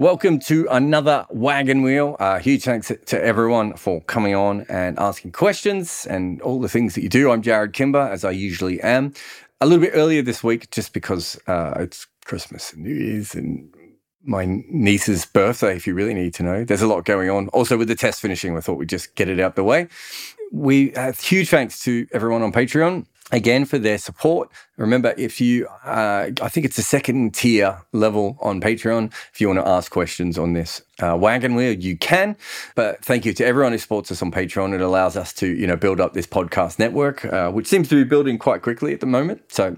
Welcome to another wagon wheel. Uh, huge thanks to everyone for coming on and asking questions and all the things that you do. I'm Jarrod Kimber, as I usually am. A little bit earlier this week, just because uh, it's Christmas and New Year's and my niece's birthday, if you really need to know. There's a lot going on. Also, with the test finishing, I thought we'd just get it out the way. We have huge thanks to everyone on Patreon again for their support. Remember, if you, uh, I think it's a second tier level on Patreon. If you want to ask questions on this uh, wagon wheel, you can. But thank you to everyone who supports us on Patreon. It allows us to, you know, build up this podcast network, uh, which seems to be building quite quickly at the moment. So,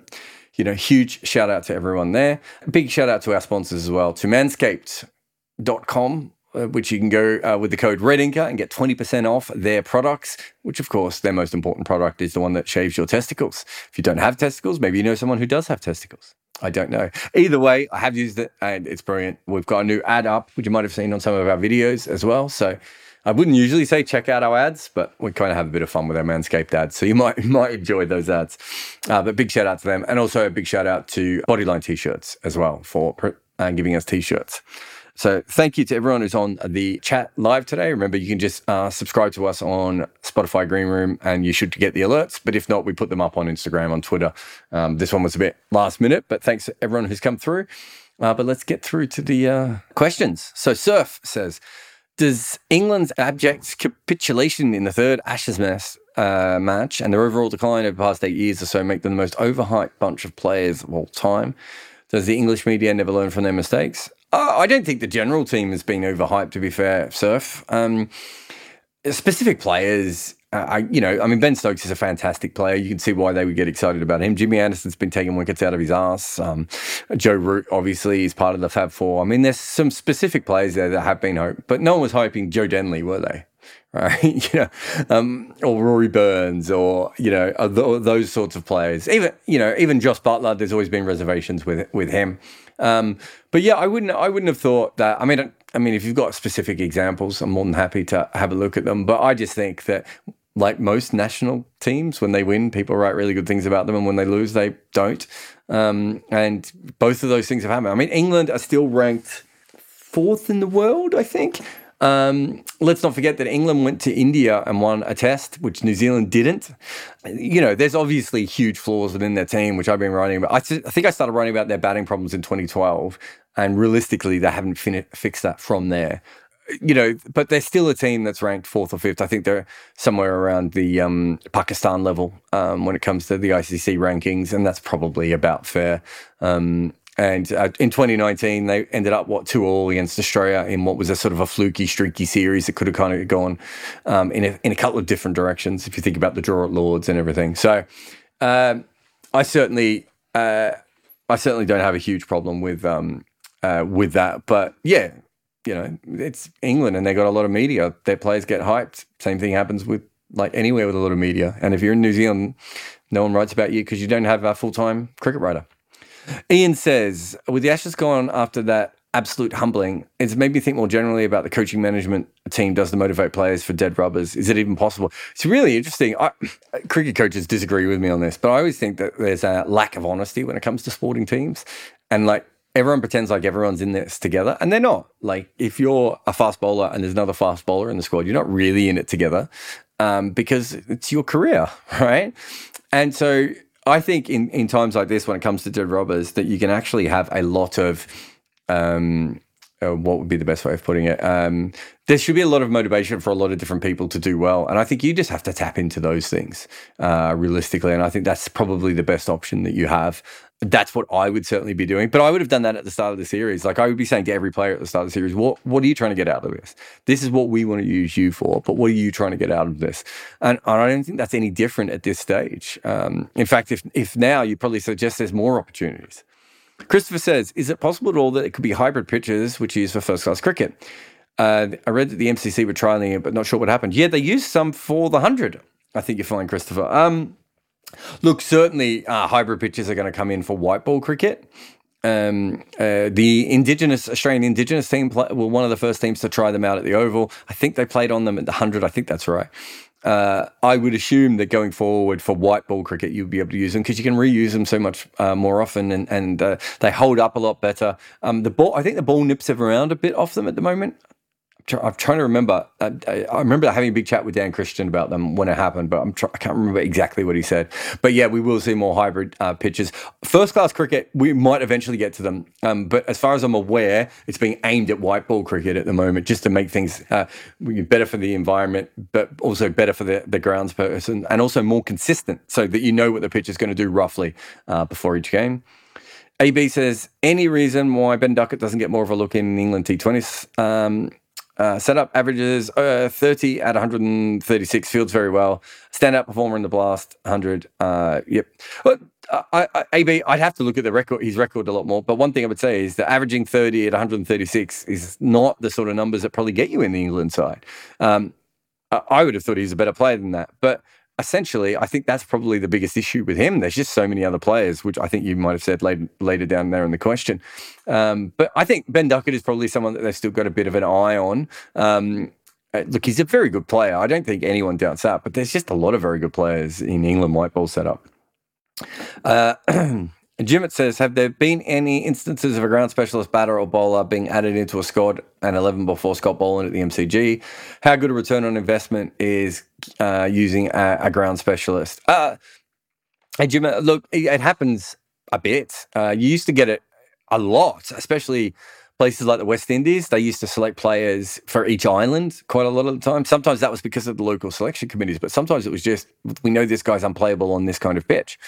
you know, huge shout out to everyone there. Big shout out to our sponsors as well, to manscaped.com which you can go uh, with the code REDINKER and get 20% off their products, which, of course, their most important product is the one that shaves your testicles. If you don't have testicles, maybe you know someone who does have testicles. I don't know. Either way, I have used it and it's brilliant. We've got a new ad up, which you might have seen on some of our videos as well. So I wouldn't usually say check out our ads, but we kind of have a bit of fun with our Manscaped ads. So you might might enjoy those ads. Uh, but big shout out to them. And also a big shout out to Bodyline t shirts as well for uh, giving us t shirts. So thank you to everyone who's on the chat live today. Remember, you can just uh, subscribe to us on Spotify Green Room and you should get the alerts. But if not, we put them up on Instagram, on Twitter. Um, this one was a bit last minute, but thanks to everyone who's come through. Uh, but let's get through to the uh, questions. So Surf says, does England's abject capitulation in the third Ashes uh, match and their overall decline over the past eight years or so make them the most overhyped bunch of players of all time? Does the English media never learn from their mistakes? Uh, I don't think the general team has been overhyped. To be fair, Surf. Um, specific players, uh, I you know, I mean, Ben Stokes is a fantastic player. You can see why they would get excited about him. Jimmy Anderson's been taking wickets out of his ass. Um, Joe Root obviously is part of the Fab Four. I mean, there's some specific players there that have been hoped, but no one was hoping Joe Denly, were they? Right, you know, um, or Rory Burns, or you know, th- those sorts of players. Even you know, even Jos Buttler. There's always been reservations with with him. Um, but yeah, I wouldn't. I wouldn't have thought that. I mean, I mean, if you've got specific examples, I'm more than happy to have a look at them. But I just think that, like most national teams, when they win, people write really good things about them, and when they lose, they don't. Um, and both of those things have happened. I mean, England are still ranked fourth in the world, I think. Um, let's not forget that England went to India and won a test, which New Zealand didn't. You know, there's obviously huge flaws within their team, which I've been writing about. I, th- I think I started writing about their batting problems in 2012, and realistically, they haven't fin- fixed that from there. You know, but they're still a team that's ranked fourth or fifth. I think they're somewhere around the um, Pakistan level um, when it comes to the ICC rankings, and that's probably about fair. Um, and uh, in 2019, they ended up what two all against Australia in what was a sort of a fluky, streaky series that could have kind of gone um, in a, in a couple of different directions. If you think about the draw at Lords and everything, so um, I certainly uh, I certainly don't have a huge problem with um, uh, with that. But yeah, you know, it's England and they got a lot of media. Their players get hyped. Same thing happens with like anywhere with a lot of media. And if you're in New Zealand, no one writes about you because you don't have a full time cricket writer. Ian says, with the Ashes gone after that absolute humbling, it's made me think more generally about the coaching management team does to motivate players for dead rubbers. Is it even possible? It's really interesting. I, cricket coaches disagree with me on this, but I always think that there's a lack of honesty when it comes to sporting teams. And like everyone pretends like everyone's in this together, and they're not. Like if you're a fast bowler and there's another fast bowler in the squad, you're not really in it together um, because it's your career, right? And so I think in, in times like this, when it comes to dead rubbers, that you can actually have a lot of um, uh, what would be the best way of putting it? Um, there should be a lot of motivation for a lot of different people to do well, and I think you just have to tap into those things uh, realistically. And I think that's probably the best option that you have. That's what I would certainly be doing. But I would have done that at the start of the series. Like I would be saying to every player at the start of the series, "What what are you trying to get out of this? This is what we want to use you for. But what are you trying to get out of this?" And, and I don't think that's any different at this stage. Um, in fact, if if now you probably suggest there's more opportunities. Christopher says, is it possible at all that it could be hybrid pitches which used for first class cricket? Uh, I read that the MCC were trialing it, but not sure what happened. Yeah, they used some for the 100. I think you're fine, Christopher. Um, look, certainly uh, hybrid pitches are going to come in for white ball cricket. Um, uh, the Indigenous Australian Indigenous team play, were one of the first teams to try them out at the Oval. I think they played on them at the 100. I think that's right. Uh, I would assume that going forward for white ball cricket, you'll be able to use them because you can reuse them so much uh, more often and, and uh, they hold up a lot better. Um, the ball, I think the ball nips have around a bit off them at the moment. I'm trying to remember. I, I, remember having a big chat with Dan Christian about them when it happened, but I'm try, I can't remember exactly what he said. But yeah, we will see more hybrid uh, pitches. First class cricket, we might eventually get to them. Um, but as far as I'm aware, it's being aimed at white ball cricket at the moment, just to make things uh, better for the environment, but also better for the, the grounds person, and also more consistent, so that you know what the pitch is going to do roughly uh, before each game. AB says, any reason why Ben Duckett doesn't get more of a look in England T20s? Um, uh, setup averages uh, 30 at 136, fields very well. Standout performer in the blast, 100. Uh, yep. I, I, AB, I'd have to look at the record, his record a lot more. But one thing I would say is that averaging 30 at 136 is not the sort of numbers that probably get you in the England side. Um, I would have thought he's a better player than that. But essentially, I think that's probably the biggest issue with him. There's just so many other players, which I think you might have said later, later down there in the question. Um, but I think Ben Duckett is probably someone that they've still got a bit of an eye on. Um, uh, look, he's a very good player. I don't think anyone doubts that, but there's just a lot of very good players in England white ball setup. Uh, Jimmet says, have there been any instances of a ground specialist batter or bowler being added into a squad and 11 before Scott Boland at the MCG? How good a return on investment is uh, using a, a, ground specialist? Uh, hey, Jimmet, look, it, it happens a bit. Uh, you used to get it a lot, especially places like the West Indies. They used to select players for each island quite a lot of the time. Sometimes that was because of the local selection committees, but sometimes it was just, we know this guy's unplayable on this kind of pitch.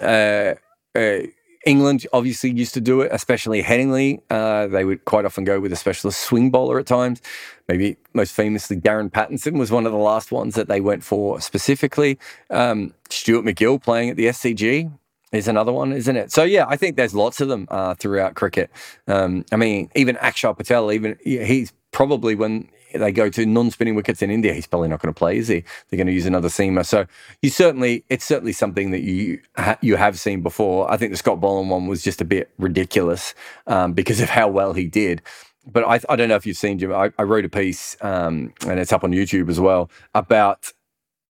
Uh, uh, England obviously used to do it, especially Headingley. Uh, they would quite often go with a specialist swing bowler at times. Maybe most famously, Darren Pattinson was one of the last ones that they went for specifically. Um, Stuart MacGill playing at the SCG is another one, isn't it? So yeah, I think there's lots of them uh, throughout cricket. Um, I mean, even Akshar Patel, even he's probably when they go to non-spinning wickets in India, he's probably not going to play, is he? They're going to use another seamer. So you certainly, it's certainly something that you ha- you have seen before. I think the Scott Boland one was just a bit ridiculous um, because of how well he did. But I, I don't know if you've seen Jim. I, I wrote a piece, um, and it's up on YouTube as well, about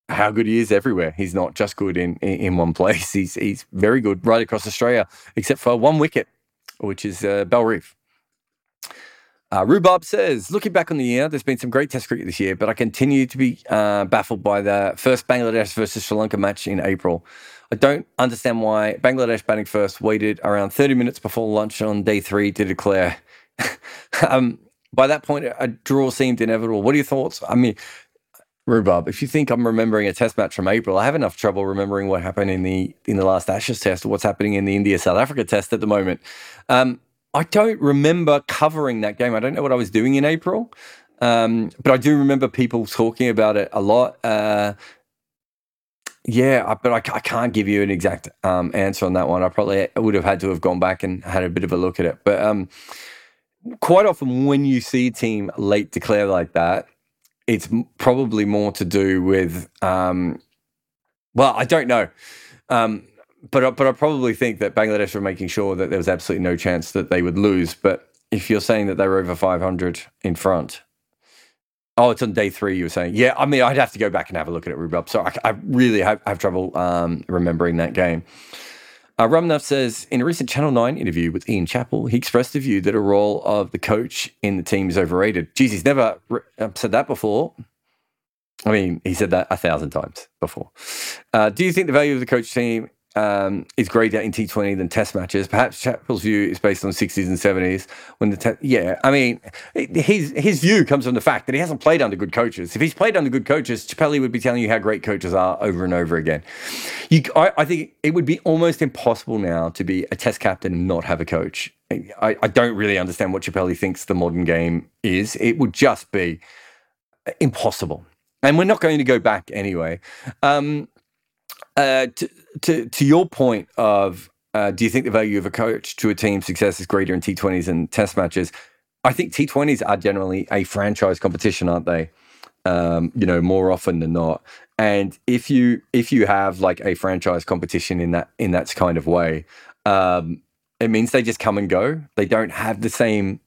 how good he is everywhere. He's not just good in, in, in one place. He's he's very good right across Australia, except for one wicket, which is uh, Reef. Uh, Rhubarb says, looking back on the year, there's been some great test cricket this year, but I continue to be uh, baffled by the first Bangladesh versus Sri Lanka match in April. I don't understand why Bangladesh batting first waited around 30 minutes before lunch on day three to declare. um, by that point, a draw seemed inevitable. What are your thoughts? I mean, Rhubarb, if you think I'm remembering a test match from April, I have enough trouble remembering what happened in the in the last Ashes test or what's happening in the India South Africa test at the moment. Um, I don't remember covering that game. I don't know what I was doing in April, um, but I do remember people talking about it a lot. Uh, yeah, but I, I, can't give you an exact um, answer on that one. I probably would have had to have gone back and had a bit of a look at it. But um, quite often, when you see a team late declare like that, it's probably more to do with, um, well, I don't know. Um, but but I probably think that Bangladesh were making sure that there was absolutely no chance that they would lose. But if you're saying that they were over 500 in front, oh, it's on day three. You were saying, yeah. I mean, I'd have to go back and have a look at it, Rhubarb. So I, I really have, have trouble um, remembering that game. Uh, says in a recent Channel 9 interview with Ian Chappell, he expressed the view that a role of the coach in the team is overrated. Geez, he's never re- uh, said that before. I mean, he said that a thousand times before. Uh, do you think the value of the coach team um, is greater in T20 than Test matches. Perhaps Chappell's view is based on 60s and 70s. When the te- yeah, I mean, his his view comes from the fact that he hasn't played under good coaches. If he's played under good coaches, Chappelli would be telling you how great coaches are over and over again. You, I, I think it would be almost impossible now to be a Test captain and not have a coach. I, I don't really understand what Chappelli thinks the modern game is. It would just be impossible. And we're not going to go back anyway. Um, uh, to, to to your point of uh, do you think the value of a coach to a team's success is greater in T20s and Test matches? I think T20s are generally a franchise competition, aren't they? Um, you know, more often than not. And if you if you have like a franchise competition in that in that kind of way, um, it means they just come and go. They don't have the same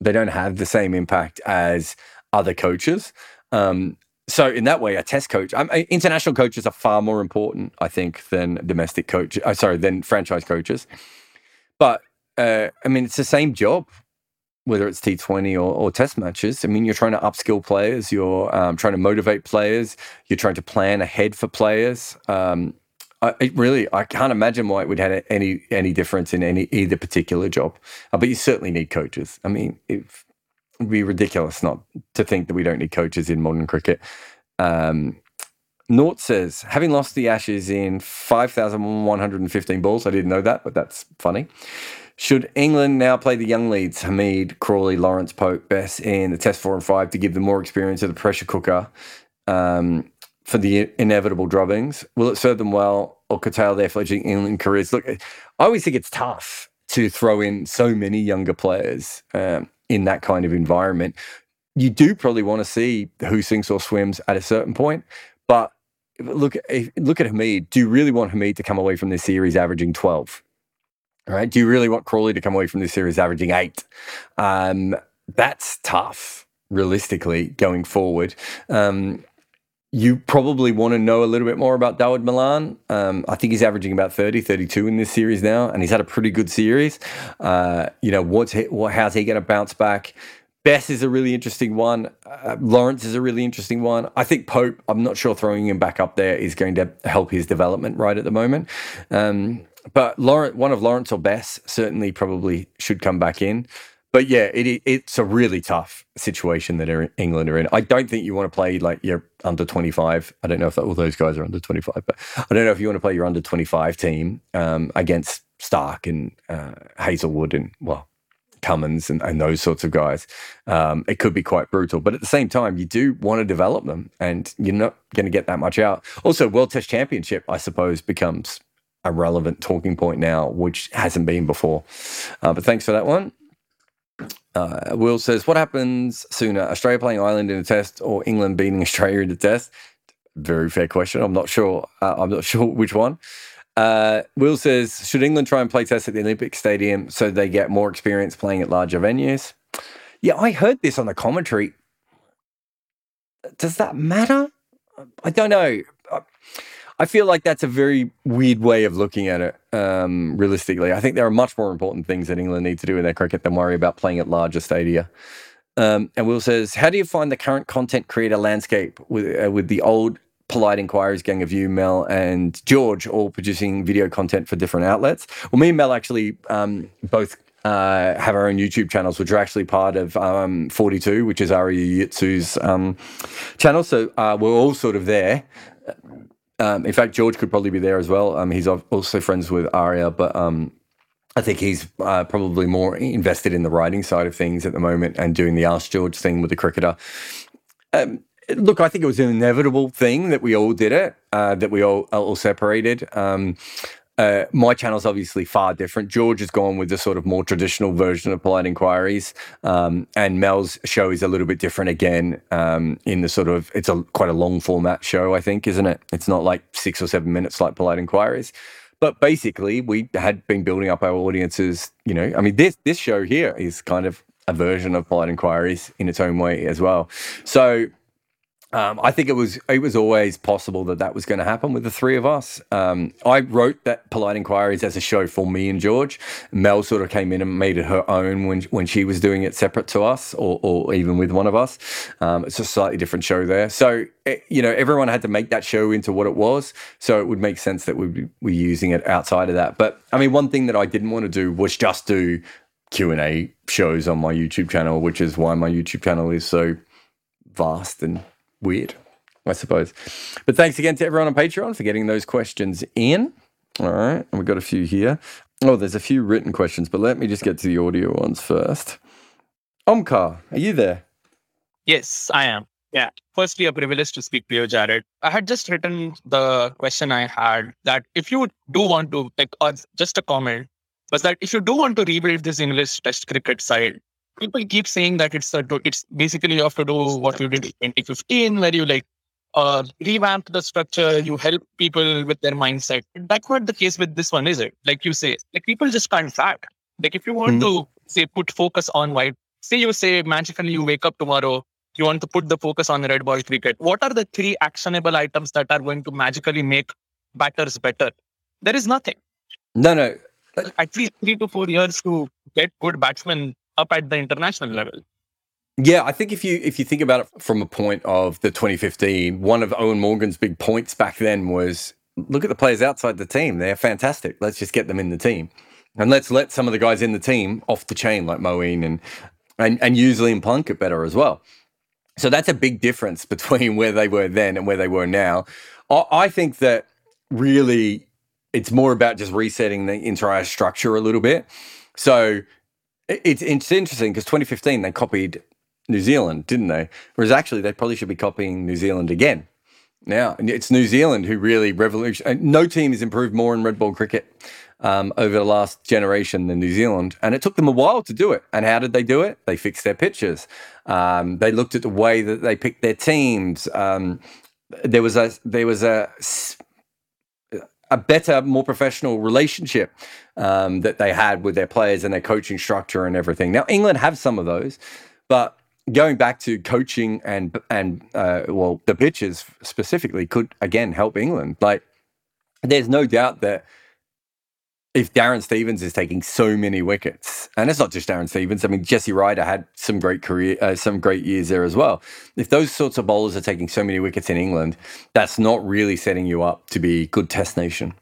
they don't have the same impact as other coaches. Um, so in that way, a test coach, um, international coaches are far more important, I think, than domestic coach. Uh, sorry, than franchise coaches. But uh, I mean, it's the same job, whether it's T20 or, or, test matches. I mean, you're trying to upskill players, you're um, trying to motivate players, you're trying to plan ahead for players. Um, I, it really, I can't imagine why it would have any any difference in any either particular job. Uh, but you certainly need coaches. I mean, it be ridiculous not to think that we don't need coaches in modern cricket. Um, Nort says, having lost the Ashes in 5,115 balls, I didn't know that, but that's funny. Should England now play the young leads, Hameed, Crawley, Lawrence, Pope, Bess in the Test 4 and 5 to give them more experience of the pressure cooker? Um, for the inevitable drubbings? Will it serve them well or curtail their fledgling England careers? Look, I always think it's tough to throw in so many younger players um, in that kind of environment. You do probably want to see who sinks or swims at a certain point, but look, look at Hameed. Do you really want Hameed to come away from this series averaging twelve? All right. Do you really want Crawley to come away from this series averaging eight? Um, that's tough, realistically, going forward. Um, you probably want to know a little bit more about Dawid Malan. Um, I think he's averaging about 30, 32 in this series now, and he's had a pretty good series. Uh, you know, what's he, what, how's he going to bounce back? Bess is a really interesting one. Uh, Lawrence is a really interesting one. I think Pope, I'm not sure throwing him back up there is going to help his development right at the moment. Um, but Lawrence, one of Lawrence or Bess certainly probably should come back in but yeah, it, it's a really tough situation that England are in. I don't think you want to play like your under 25. I don't know if all those guys are under 25, but I don't know if you want to play your under 25 team um, against Starc and uh, Hazlewood and, well, Cummins and, and those sorts of guys. Um, it could be quite brutal. But at the same time, you do want to develop them and you're not going to get that much out. Also, World Test Championship, I suppose, becomes a relevant talking point now, which hasn't been before. Uh, but thanks for that one. Uh, Will says, "What happens sooner, Australia playing Ireland in a test or England beating Australia in a test?" Very fair question. I'm not sure. Uh, I'm not sure which one. Uh, Will says, "Should England try and play tests at the Olympic Stadium so they get more experience playing at larger venues?" Yeah, I heard this on the commentary. Does that matter? I don't know. I feel like that's a very weird way of looking at it. Um, realistically, I think there are much more important things that England need to do in their cricket than worry about playing at larger stadia. Um, and Will says, "How do you find the current content creator landscape with uh, with the old polite inquiries gang of you, Mel and George, all producing video content for different outlets? Well, me and Mel actually um, both uh, have our own YouTube channels, which are actually part of um, 42, which is Arya Yitsu's um, channel. So uh, we're all sort of there. Um, in fact, George could probably be there as well. Um, he's also friends with Arya, but um, I think he's uh, probably more invested in the writing side of things at the moment and doing the Ask George thing with the cricketer. Um, look, I think it was an inevitable thing that we all did it, uh, that we all all separated. Uh, my channel's obviously far different. George has gone with the sort of more traditional version of polite inquiries, um, and Mel's show is a little bit different again. Um, in the sort of, it's a quite a long format show, I think, isn't it? It's not like six or seven minutes like polite inquiries. But basically, we had been building up our audiences. You know, I mean, this this show here is kind of a version of polite inquiries in its own way as well. So um, I think it was it was always possible that that was going to happen with the three of us. Um, I wrote that polite inquiries as a show for me and George. Mel sort of came in and made it her own when when she was doing it separate to us, or, or even with one of us. Um, it's a slightly different show there. So it, you know, everyone had to make that show into what it was. So it would make sense that we were using it outside of that. But I mean, one thing that I didn't want to do was just do Q and A shows on my YouTube channel, which is why my YouTube channel is so vast and weird, I suppose. But thanks again to everyone on Patreon for getting those questions in. All right, and we've got a few here. Oh, there's a few written questions, but let me just get to the audio ones first. Omkar, are you there? Yes, I am. Yeah. Firstly, a privilege to speak to you, Jarrod. I had just written the question I had that if you do want to, like, or just a comment, was that if you do want to rebuild this English Test cricket side, people keep saying that it's a it's basically you have to do what you did in 2015, where you like uh, revamp the structure, you help people with their mindset. That's not the case with this one, is it? Like you say, like people just can't track. Like if you want mm-hmm. to say put focus on white, say you say magically you wake up tomorrow, you want to put the focus on red ball cricket. What are the three actionable items that are going to magically make batters better? There is nothing. No, no. At least three to four years to get good batsmen up at the international level. Yeah, I think if you if you think about it from a point of the 2015, one of Eoin Morgan's big points back then was look at the players outside the team. They're fantastic. Let's just get them in the team. And let's let some of the guys in the team off the chain like Moeen and and, and use Liam Plunkett better as well. So that's a big difference between where they were then and where they were now. I, I think that really it's more about just resetting the entire structure a little bit. So it's, it's interesting because 2015 they copied New Zealand, didn't they? Whereas actually, they probably should be copying New Zealand again. Now, it's New Zealand who really revolution. No team has improved more in red ball cricket um, over the last generation than New Zealand, and it took them a while to do it. And how did they do it? They fixed their pitches. Um, they looked at the way that they picked their teams. Um, there was a there was a a better, more professional relationship um, that they had with their players and their coaching structure and everything. Now, England have some of those, but going back to coaching and and uh, well, the pitches specifically could again help England. Like, there's no doubt that if Darren Stevens is taking so many wickets, and it's not just Darren Stevens. I mean, Jesse Ryder had some great career, uh, some great years there as well. If those sorts of bowlers are taking so many wickets in England, that's not really setting you up to be good Test nation.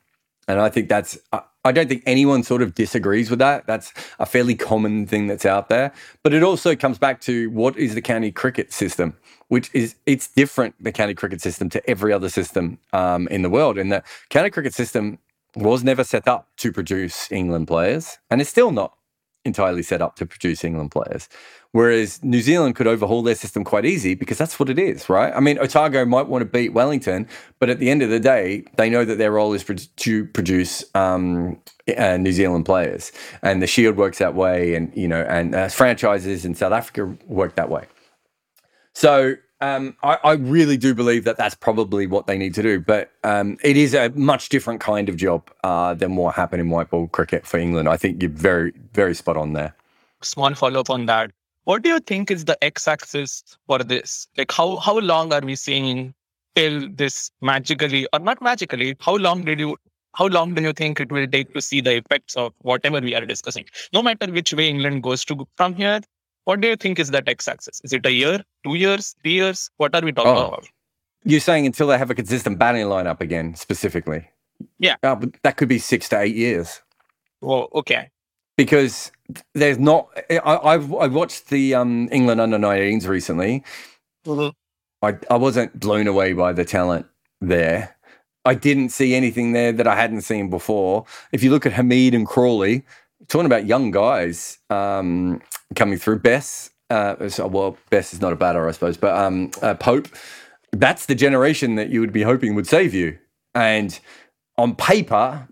And I think that's I don't think anyone sort of disagrees with that. That's a fairly common thing that's out there. But it also comes back to what is the county cricket system, which is it's different the county cricket system to every other system um, in the world. And the county cricket system was never set up to produce England players, and it's still not entirely set up to produce England players. Whereas New Zealand could overhaul their system quite easy because that's what it is, right? I mean, Otago might want to beat Wellington, but at the end of the day, they know that their role is to produce um, uh, New Zealand players, and the Shield works that way, and you know, and uh, franchises in South Africa work that way. So um, I, I, really do believe that that's probably what they need to do, but um, it is a much different kind of job uh, than what happened in white ball cricket for England. I think you're very, very spot on there. Small follow up on that. What do you think is the x-axis for this? Like how how long are we seeing till this magically or not magically? How long did you how long do you think it will take to see the effects of whatever we are discussing? No matter which way England goes to from here, what do you think is that x-axis? Is it a year, two years, three years? What are we talking oh, about? You're saying until they have a consistent batting lineup again, specifically? Yeah. Uh, that could be six to eight years. Well, okay because there's not. I, have I watched the um, England under 19s recently. Mm-hmm. I I wasn't blown away by the talent there. I didn't see anything there that I hadn't seen before. If you look at Hameed and Crawley, talking about young guys um, coming through. Bess, uh, so, well, Bess is not a batter, I suppose, but um, uh, Pope. That's the generation that you would be hoping would save you. And on paper,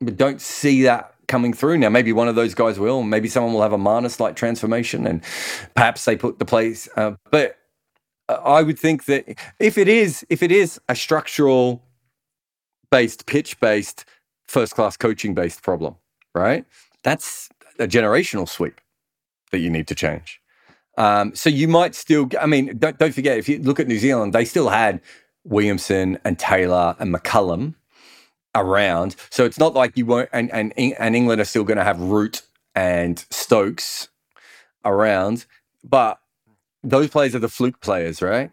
we don't see that coming through. Now, maybe one of those guys will. Maybe someone will have a Marnus like transformation, and perhaps they put the place. Uh, but I would think that if it is if it is a structural based, pitch based, first class coaching based problem, right? That's a generational sweep that you need to change. Um, so you might still. I mean, don't, don't forget if you look at New Zealand, they still had Williamson and Taylor and McCullum around. So it's not like you won't, and and, and England are still going to have Root and Stokes around, but those players are the fluke players, right?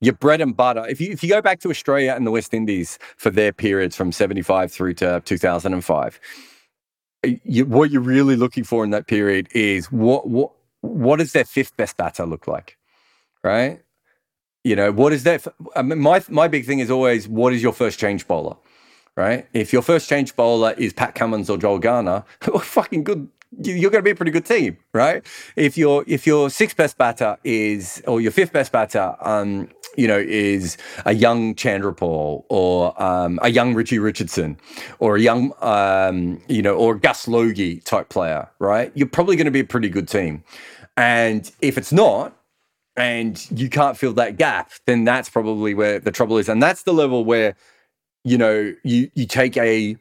Your bread and butter. If you if you go back to Australia and the West Indies for their periods from seventy five through to two thousand and five, you, what you're really looking for in that period is what what what does their fifth best batter look like, right? You know what is that? I mean, my my big thing is always what is your first change bowler right? If your first change bowler is Pat Cummins or Joel Garner, well, fucking good. You're going to be a pretty good team, right? If your if your sixth best batter is or your fifth best batter, um, you know, is a young Chanderpaul or um, a young Richie Richardson or a young, um, you know, or Gus Logie type player, right? You're probably going to be a pretty good team. And if it's not, and you can't fill that gap, then that's probably where the trouble is. And that's the level where, you know, you you take a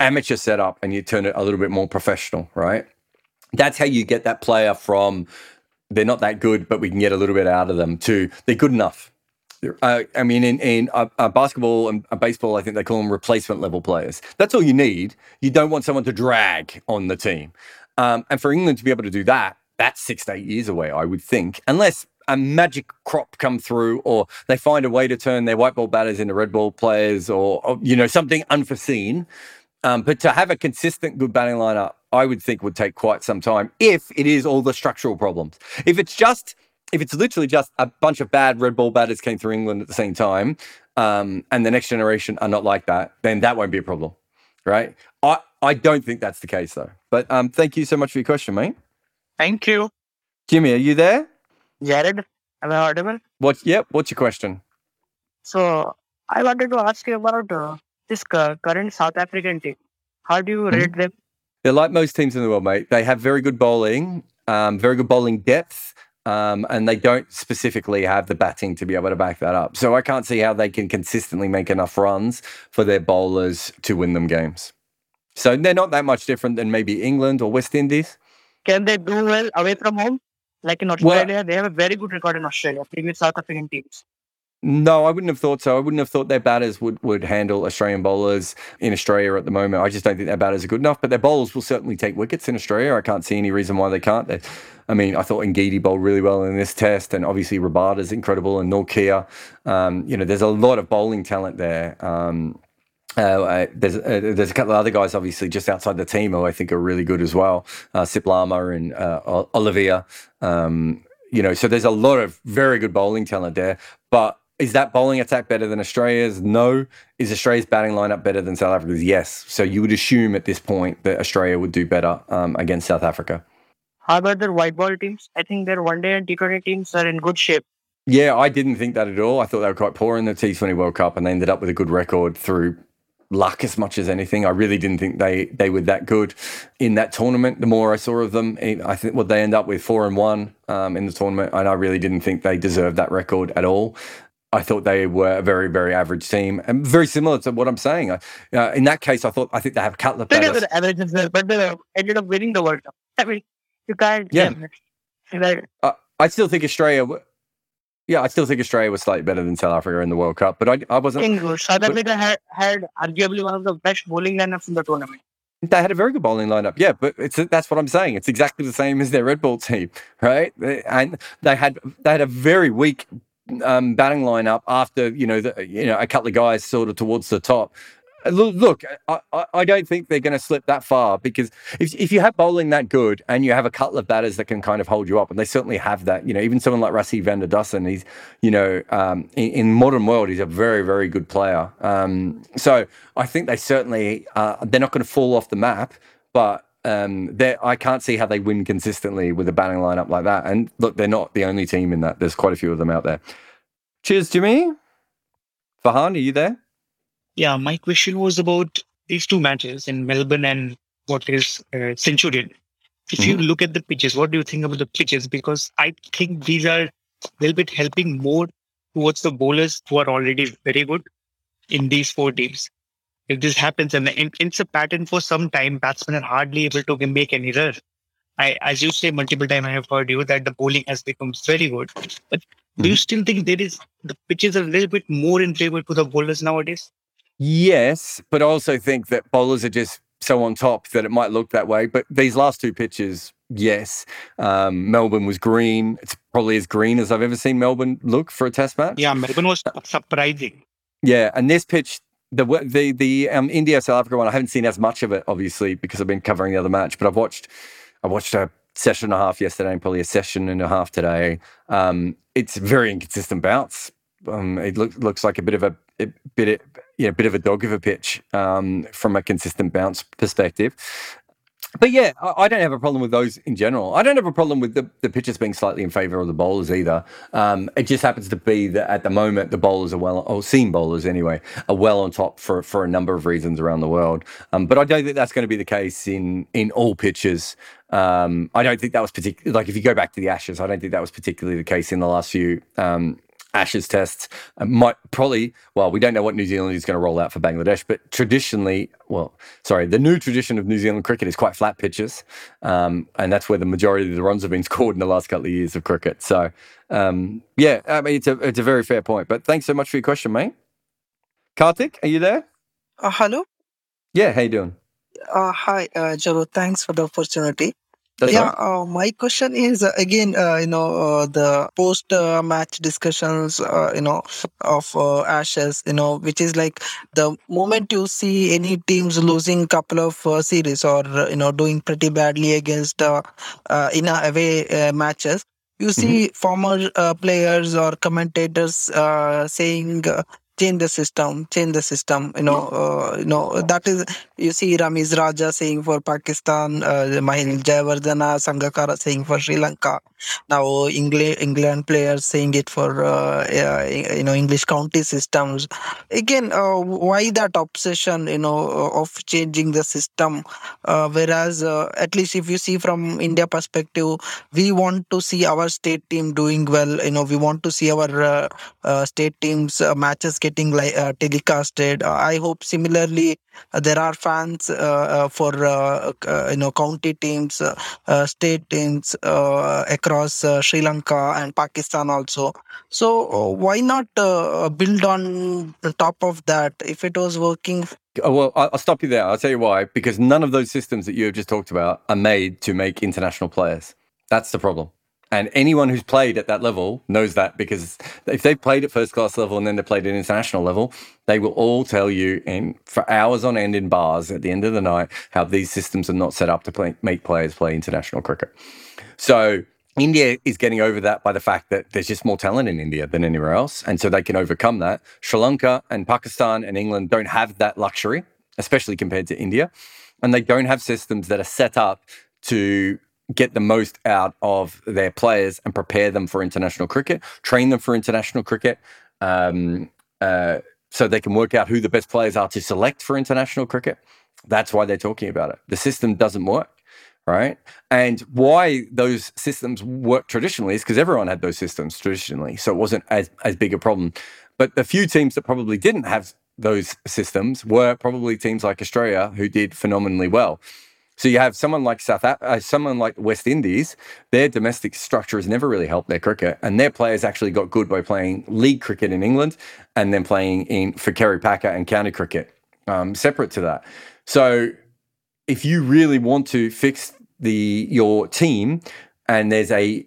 amateur setup and you turn it a little bit more professional, right? That's how you get that player from they're not that good, but we can get a little bit out of them to they're good enough. Uh, I mean, in, in uh, uh, basketball and uh, baseball, I think they call them replacement level players. That's all you need. You don't want someone to drag on the team. Um, and for England to be able to do that, that's six to eight years away, I would think, unless a magic crop come through or they find a way to turn their white ball batters into red ball players or, or you know something unforeseen um, but to have a consistent good batting lineup i would think would take quite some time if it is all the structural problems. If it's just if it's literally just a bunch of bad red ball batters came through england at the same time um, and the next generation are not like that then that won't be a problem right? I i don't think that's the case though. But um, thank you so much for your question mate. Thank you. jimmy are you there? Jarrod, am I audible? what yep what's your question? So I wanted to ask you about uh, this current South African team. How do you Mhm. rate them? They're like most teams in the world, mate. They have very good bowling, um, very good bowling depth, um, and they don't specifically have the batting to be able to back that up. So I can't see how they can consistently make enough runs for their bowlers to win them games. So they're not that much different than maybe England or West Indies. Can they do well away from home? Like in Australia, they have a very good record in Australia, previous South African teams. No, I wouldn't have thought so. I wouldn't have thought their batters would, would handle Australian bowlers in Australia at the moment. I just don't think their batters are good enough, but their bowlers will certainly take wickets in Australia. I can't see any reason why they can't. They, I mean, I thought Ngidi bowled really well in this test, and obviously Rabada's incredible, and Nortje. Um, you know, there's a lot of bowling talent there. Um, uh, there's uh, there's a couple of other guys, obviously, just outside the team who I think are really good as well. Uh, Sipamla and uh, Olivier. Um, you know, so there's a lot of very good bowling talent there. But is that bowling attack better than Australia's? No. Is Australia's batting lineup better than South Africa's? Yes. So you would assume at this point that Australia would do better um, against South Africa. How about their white ball teams? I think their one day and T20 teams are in good shape. Yeah, I didn't think that at all. I thought they were quite poor in the T20 World Cup, and they ended up with a good record through luck as much as anything. I really didn't think they they were that good in that tournament. The more I saw of them, I think what they end up with four and one um, in the tournament, and I really didn't think they deserved that record at all. I thought they were a very, very average team, and very similar to what I'm saying. I- Uh, in that case, I thought I think they have of They were average but they ended up winning the World Cup. I mean, you can't. Yeah. Like, I still think Australia. w- Yeah, I still think Australia was slightly better than South Africa in the World Cup, but I, I wasn't. think South Africa had, had arguably one of the best bowling lineups in the tournament. They had a very good bowling lineup, yeah, but it's that's what I'm saying. It's exactly the same as their red ball team, right? And they had they had a very weak um, batting lineup after you know the, you know a couple of guys sort of towards the top. Uh, Look, I, I- don't think they're going to slip that far because if if you have bowling that good and you have a couple of batters that can kind of hold you up, and they certainly have that. You know, even someone like Rassie van der Dussen, he's you know um, in, in modern world, he's a very very good player. Um, so I think they certainly uh, they're not going to fall off the map, but um, I can't see how they win consistently with a batting lineup like that. And look, they're not the only team in that. There's quite a few of them out there. Cheers, Jimmy. Fahan, are you there? Yeah, my question was about these two matches in Melbourne and what is uh, Centurion. If you look at the pitches, what do you think about the pitches? Because I think these are a little bit helping more towards the bowlers who are already very good in these four teams. If this happens and it- it's a pattern for some time, batsmen are hardly able to make an error. I, as you say multiple times, I have heard you that the bowling has become very good. But do you still think there is the pitches are a little bit more in favor to the bowlers nowadays? Yes, but I also think that bowlers are just so on top that it might look that way. But these last two pitches, yes. Um, Melbourne was green. It's probably as green as I've ever seen Melbourne look for a test match. Yeah, Melbourne was surprising. Yeah, and this pitch, the the the um, India South Africa one, I haven't seen as much of it, obviously, because I've been covering the other match. But I've watched, I watched a session and a half yesterday, and probably a session and a half today. Um, it's very inconsistent bounce. Um, it looks looks like a bit of a, a bit of, bit of a dog of a pitch um, from a consistent bounce perspective. But yeah, I, I, don't have a problem with those in general. I don't have a problem with the, the pitches being slightly in favour of the bowlers either. Um, it just happens to be that at the moment the bowlers are well, or seam bowlers anyway, are well on top for for a number of reasons around the world. Um, but I don't think that's going to be the case in in all pitches. Um, I don't think that was particularly like if you go back to the Ashes, I don't think that was particularly the case in the last few um, Ashes tests. Uh, might probably, well, we don't know what New Zealand is going to roll out for Bangladesh, but traditionally, well, sorry, the new tradition of New Zealand cricket is quite flat pitches, um, and that's where the majority of the runs have been scored in the last couple of years of cricket. So, um, yeah, I mean, it's a it's a very fair point. But thanks so much for your question, mate. Karthik, are you there? Uh, hello. Yeah, how you doing? Uh, hi, uh, Jaro. Thanks for the opportunity. That's yeah, uh, my question is uh, again, uh, you know, uh, the post-match discussions, uh, you know, of uh, Ashes, you know, which is like the moment you see any teams losing couple of series or you know doing pretty badly against in away matches, you mm-hmm. see mm-hmm. former players or commentators saying change the system change the system you know uh, you know that is you see Ramiz Raja saying for Pakistan uh, Mahela Jayawardene Sangakkara saying for Sri Lanka. Now England England players saying it for uh, you know English county systems. Again uh, why that obsession you know of changing the system? Uh, whereas uh, at least if you see from India perspective we want to see our state team doing well. You know we want to see our state teams matches getting like uh, telecasted. Uh, I hope similarly uh, there are fans uh, uh, for uh, you know county teams, state teams across Sri Lanka and Pakistan also. So why not build on top of that if it was working well, I'll stop you there. I'll tell you why. Because none of those systems that you have just talked about are made to make international players. That's the problem. And anyone who's played at that level knows that because if they've played at first class level and then they played at international level, they will all tell you in for hours on end in bars at the end of the night how these systems are not set up to play, make players play international cricket. So India is getting over that by the fact that there's just more talent in India than anywhere else. And so they can overcome that. Sri Lanka and Pakistan and England don't have that luxury, especially compared to India. And they don't have systems that are set up to get the most out of their players and prepare them for international cricket, train them for international cricket, um, uh, so they can work out who the best players are to select for international cricket. That's why they're talking about it. The system doesn't work, right? And why those systems work traditionally is because everyone had those systems traditionally, so it wasn't as as big a problem. But the few teams that probably didn't have those systems were probably teams like Australia who did phenomenally well. So you have someone like South, uh, someone like West Indies. Their domestic structure has never really helped their cricket, and their players actually got good by playing league cricket in England, and then playing in for Kerry Packer and county cricket. Um, separate to that, so if you really want to fix the your team, and there's a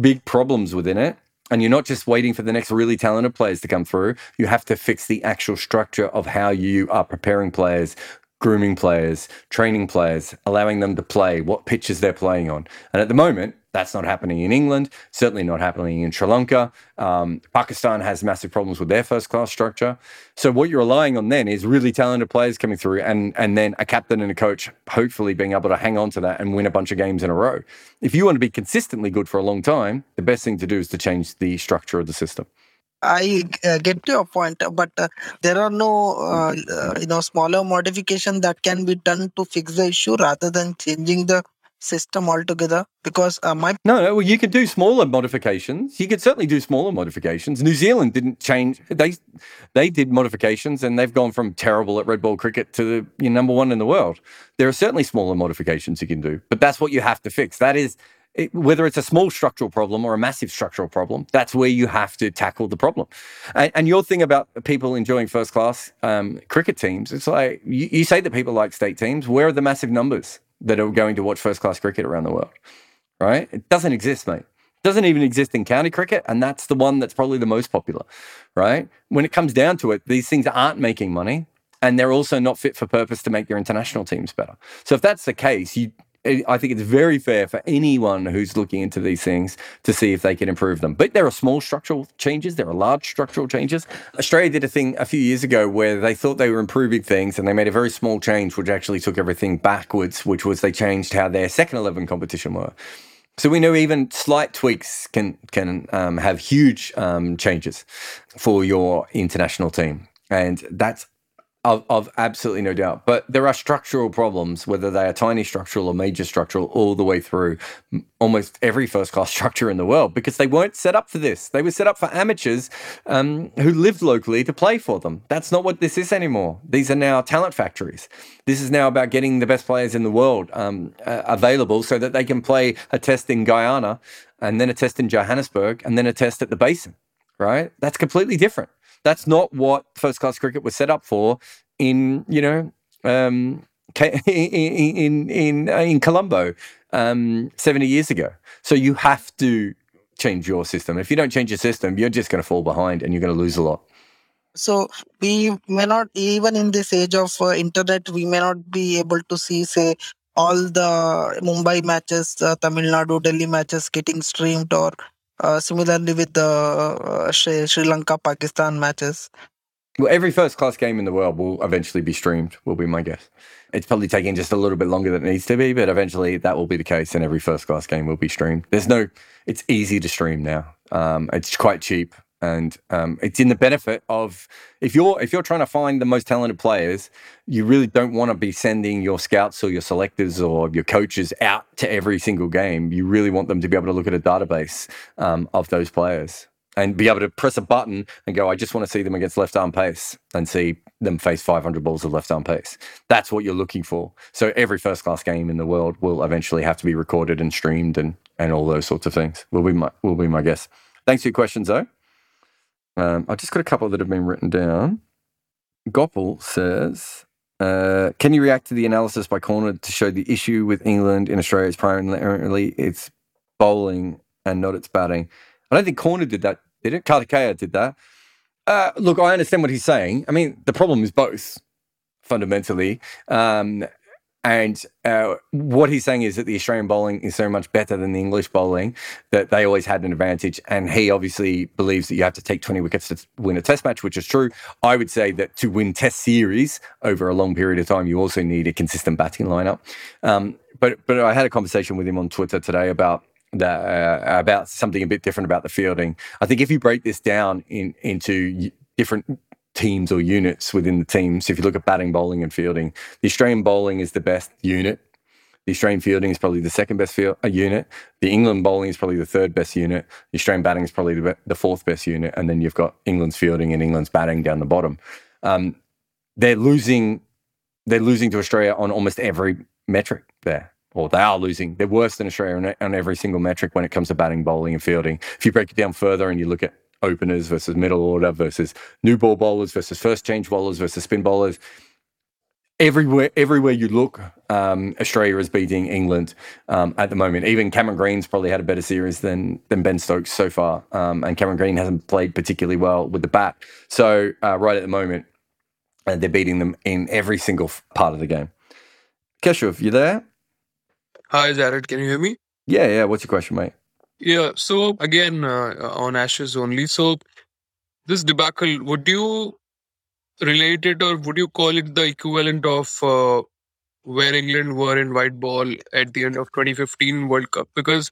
big problems within it, and you're not just waiting for the next really talented players to come through. You have to fix the actual structure of how you are preparing players grooming players, training players, allowing them to play what pitches they're playing on. And at the moment, that's not happening in England, certainly not happening in Sri Lanka. Um, Pakistan has massive problems with their first class structure. So, what you're relying on then is really talented players coming through and, and then a captain and a coach hopefully being able to hang on to that and win a bunch of games in a row. If you want to be consistently good for a long time, the best thing to do is to change the structure of the system. I uh, get your point, but uh, there are no, uh, uh, you know, smaller modification that can be done to fix the issue rather than changing the system altogether. Because uh, my no, no, well, you could do smaller modifications. You could certainly do smaller modifications. New Zealand didn't change; they they did modifications, and they've gone from terrible at red ball cricket to the you know, number one in the world. There are certainly smaller modifications you can do, but that's what you have to fix. That is it, whether it's a small structural problem or a massive structural problem, that's where you have to tackle the problem. And, and your thing about people enjoying first class um, cricket teams, it's like you, you, say that people like state teams. Where are the massive numbers that are going to watch first class cricket around the world? Right? It doesn't exist, mate. Doesn't even exist in county cricket, and that's the one that's probably the most popular. Right? When it comes down to it, these things aren't making money and they're also not fit for purpose to make your international teams better. So if that's the case, you I think it's very fair for anyone who's looking into these things to see if they can improve them. But there are small structural changes, there are large structural changes. Australia did a thing a few years ago where they thought they were improving things and they made a very small change, which actually took everything backwards, which was they changed how their second 11 competition were. So we know even slight tweaks can can um, have huge um, changes for your international team, and that's of, of absolutely no doubt. But there are structural problems, whether they are tiny structural or major structural, all the way through almost every first class structure in the world because they weren't set up for this. They were set up for amateurs um, who lived locally to play for them. That's not what this is anymore. These are now talent factories. This is now about getting the best players in the world um, uh, available so that they can play a test in Guyana and then a test in Johannesburg and then a test at the basin, right? That's completely different. That's not what first class cricket was set up for in, you know, um, in in in, uh, Colombo um, 70 years ago. So you have to change your system. If you don't change your system, you're just going to fall behind and you're going to lose a lot. So we may not even in this age of uh, internet, we may not be able to see, say, all the Mumbai matches, uh, Tamil Nadu, Delhi matches getting streamed or uh, similarly with the uh, Sri, Sri Lanka Pakistan matches. Well, every first class game in the world will eventually be streamed, will be my guess. It's probably taking just a little bit longer than it needs to be, but eventually that will be the case and every first class game will be streamed. There's no, it's easy to stream now. Um, it's quite cheap and um, it's in the benefit of if you're if you're trying to find the most talented players, you really don't want to be sending your scouts or your selectors or your coaches out to every single game. You really want them to be able to look at a database um, of those players and be able to press a button and go, I just want to see them against left arm pace and see them face 500 balls of left arm pace. That's what you're looking for. So every first class game in the world will eventually have to be recorded and streamed and and all those sorts of things. Will be my will be my guess. Thanks for your questions, though. Um, I just got a couple that have been written down. Goppel says, uh, "Can you react to the analysis by Corner to show the issue with England in Australia is primarily its bowling and not its batting?" I don't think Corner did that. Did it? Kartikeya did that. Uh, look, I understand what he's saying. I mean, the problem is both fundamentally. Um, and uh, what he's saying is that the Australian bowling is so much better than the English bowling that they always had an advantage. And he obviously believes that you have to take 20 wickets to win a test match, which is true. I would say that to win test series over a long period of time, you also need a consistent batting lineup. Um, but but I had a conversation with him on Twitter today about that uh, about something a bit different about the fielding. I think if you break this down in into different teams or units within the team. So if you look at batting, bowling, and fielding, the Australian bowling is the best unit. The Australian fielding is probably the second best field, uh, unit. The England bowling is probably the third best unit. The Australian batting is probably the, the fourth best unit. And then you've got England's fielding and England's batting down the bottom. Um, they're losing. They're losing to Australia on almost every metric there or they are losing. They're worse than Australia on, every single metric when it comes to batting, bowling, and fielding. If you break it down further and you look at openers versus middle order versus new ball bowlers versus first change bowlers versus spin bowlers. Everywhere, everywhere you look, um, Australia is beating England um, at the moment. Even Cameron Green's probably had a better series than than Ben Stokes so far, um, and Cameron Green hasn't played particularly well with the bat. So uh, right at the moment, uh, they're beating them in every single part of the game. Keshav, you there? Hi, Jarrod. Can you hear me? Yeah, yeah. What's your question, mate? Yeah. So again, uh, on Ashes only. So this debacle, would you relate it or would you call it the equivalent of uh, where England were in white ball at the end of 2015 World Cup? Because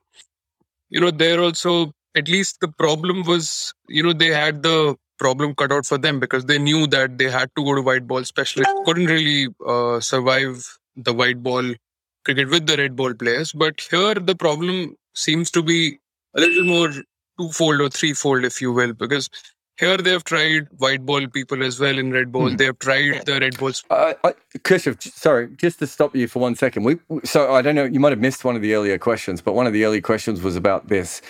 you know there also at least the problem was you know they had the problem cut out for them because they knew that they had to go to white ball specialists couldn't really uh, survive the white ball cricket with the red ball players but here the problem seems to be a little more twofold or threefold, if you will, because here they have tried white ball people as well in red ball. Hmm. They have tried the red balls. Uh, I, sorry, just to stop you for one second. We, so I don't know, you might have missed one of the earlier questions, but one of the early questions was about this.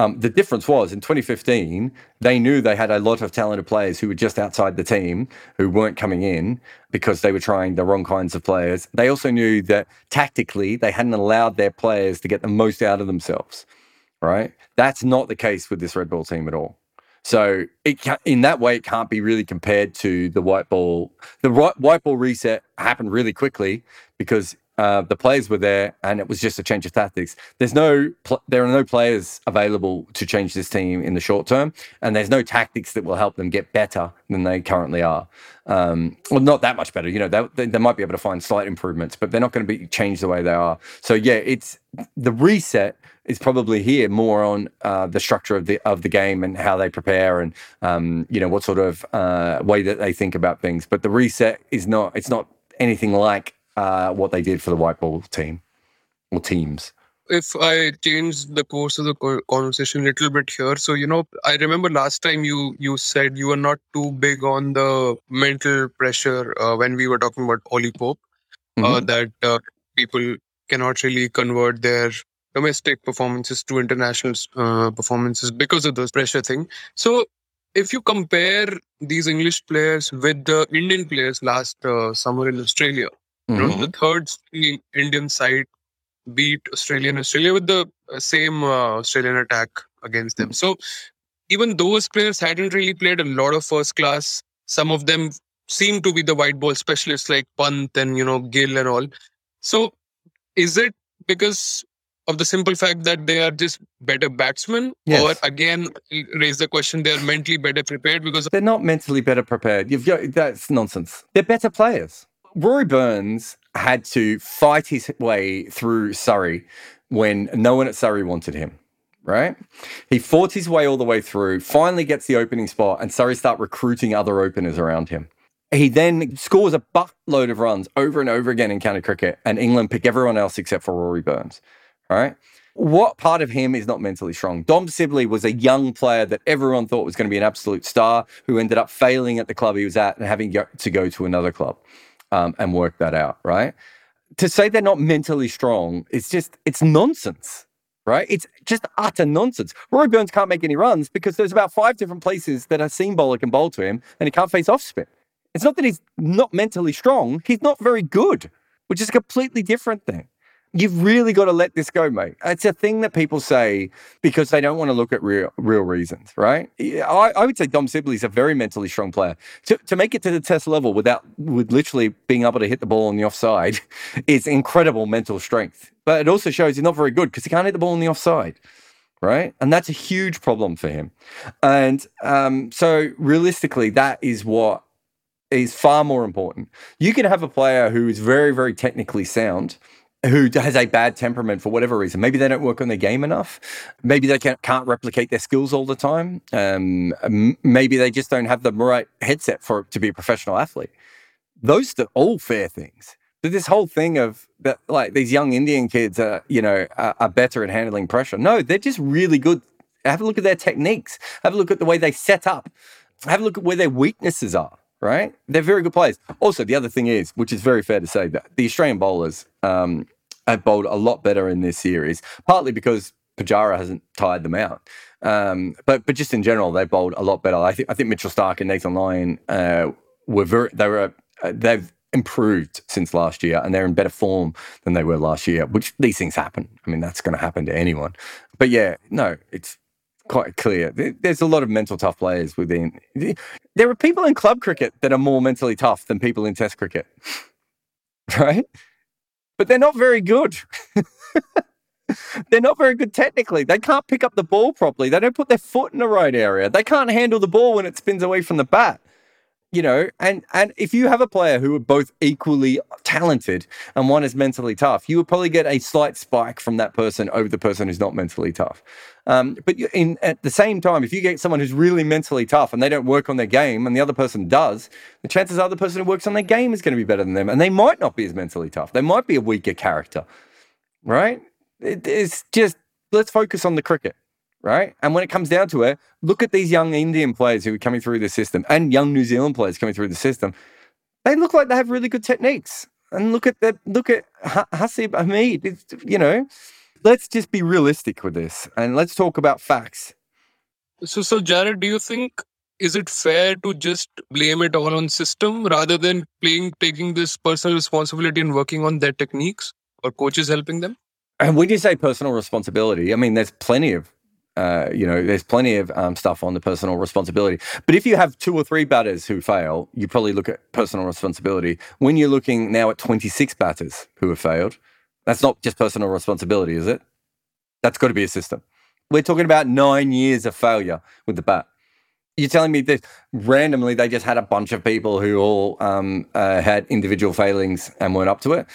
Um, the difference was in 2015, they knew they had a lot of talented players who were just outside the team who weren't coming in because they were trying the wrong kinds of players. They also knew that tactically they hadn't allowed their players to get the most out of themselves, right? That's not the case with this red ball team at all. So it in that way, it can't be really compared to the white ball. The white ball reset happened really quickly because Uh, the players were there, and it was just a change of tactics. There's no, pl- there are no players available to change this team in the short term, and there's no tactics that will help them get better than they currently are. Um, well, not that much better. You know, they, they might be able to find slight improvements, but they're not going to be changed the way they are. So yeah, it's the reset is probably here more on uh, the structure of the of the game and how they prepare and um, you know what sort of uh, way that they think about things. But the reset is not. It's not anything like uh, what they did for the white ball team or teams. If I change the course of the conversation a little bit here, so you know, I remember last time you you said you were not too big on the mental pressure uh, when we were talking about Ollie Pope, uh, mm-hmm. that uh, people cannot really convert their domestic performances to international uh, performances because of the pressure thing. So if you compare these English players with the Indian players last uh, summer in Australia, mm-hmm. the third Indian side beat Australian Australia with the uh, same uh, Australian attack against them. So even those players hadn't really played a lot of first class. Some of them seem to be the white ball specialists like Pant and you know Gill and all. So is it because of the simple fact that they are just better batsmen yes. or again raise the question they're mentally better prepared because they're not mentally better prepared you've got that's nonsense they're better players rory burns had to fight his way through surrey when no one at surrey wanted him right he fought his way all the way through finally gets the opening spot and surrey start recruiting other openers around him he then scores a buttload of runs over and over again in county cricket, and England pick everyone else except for Rory Burns. Right? What part of him is not mentally strong? Dom Sibley was a young player that everyone thought was going to be an absolute star who ended up failing at the club he was at and having to go to another club um, and work that out, right? To say they're not mentally strong it's just, it's nonsense, right? It's just utter nonsense. Rory Burns can't make any runs because there's about five different places that a seam bowler can bowl to him and he can't face off spin. It's not that he's not mentally strong, he's not very good, which is a completely different thing. You've really got to let this go, mate. It's a thing that people say because they don't want to look at real real reasons, right? I, I would say Dom Sibley's a very mentally strong player. To, to make it to the test level without with literally being able to hit the ball on the offside is incredible mental strength. But it also shows he's not very good because he can't hit the ball on the offside right? And that's a huge problem for him. And um, so, realistically, that is what is far more important. You can have a player who is very, very technically sound who has a bad temperament for whatever reason. Maybe they don't work on their game enough. Maybe they can't, can't replicate their skills all the time. Um, maybe they just don't have the right headset for to be a professional athlete. Those are all fair things. But this whole thing of like these young Indian kids are, you know, are, are better at handling pressure. No, they're just really good. Have a look at their techniques. Have a look at the way they set up. Have a look at where their weaknesses are right? They're very good players. Also, the other thing is, which is very fair to say, that the Australian bowlers um, have bowled a lot better in this series, partly because Pujara hasn't tired them out. Um, but but just in general, they bowled a lot better. I think I think Mitchell Starc and Nathan Lyon uh, were very they were uh, they've improved since last year and they're in better form than they were last year. Which these things happen. I mean, that's going to happen to anyone. But yeah, no, it's quite clear. There's a lot of mental tough players within. There are people in club cricket that are more mentally tough than people in Test cricket, right? But they're not very good. they're not very good technically. They can't pick up the ball properly. They don't put their foot in the right area. They can't handle the ball when it spins away from the bat you know, and and if you have a player who are both equally talented and one is mentally tough, you would probably get a slight spike from that person over the person who's not mentally tough. Um, but in at the same time, if you get someone who's really mentally tough and they don't work on their game, and the other person does, the chances are the person who works on their game is going to be better than them, and they might not be as mentally tough. They might be a weaker character, right? It, it's just let's focus on the cricket right? And when it comes down to it, look at these young Indian players who are coming through the system and young New Zealand players coming through the system. They look like they have really good techniques. And look at the look at Haseeb Hameed. It's, you know, let's just be realistic with this and let's talk about facts. So, so Jarrod, do you think is it fair to just blame it all on system rather than playing taking this personal responsibility and working on their techniques or coaches helping them? And when you say personal responsibility, I mean there's plenty of Uh, you know, there's plenty of um, stuff on the personal responsibility. But if you have two or three batters who fail, you probably look at personal responsibility. When you're looking now at 26 batters who have failed, that's not just personal responsibility, is it? That's got to be a system. We're talking about nine years of failure with the bat. You're telling me that randomly they just had a bunch of people who all um, uh, had individual failings and weren't up to it?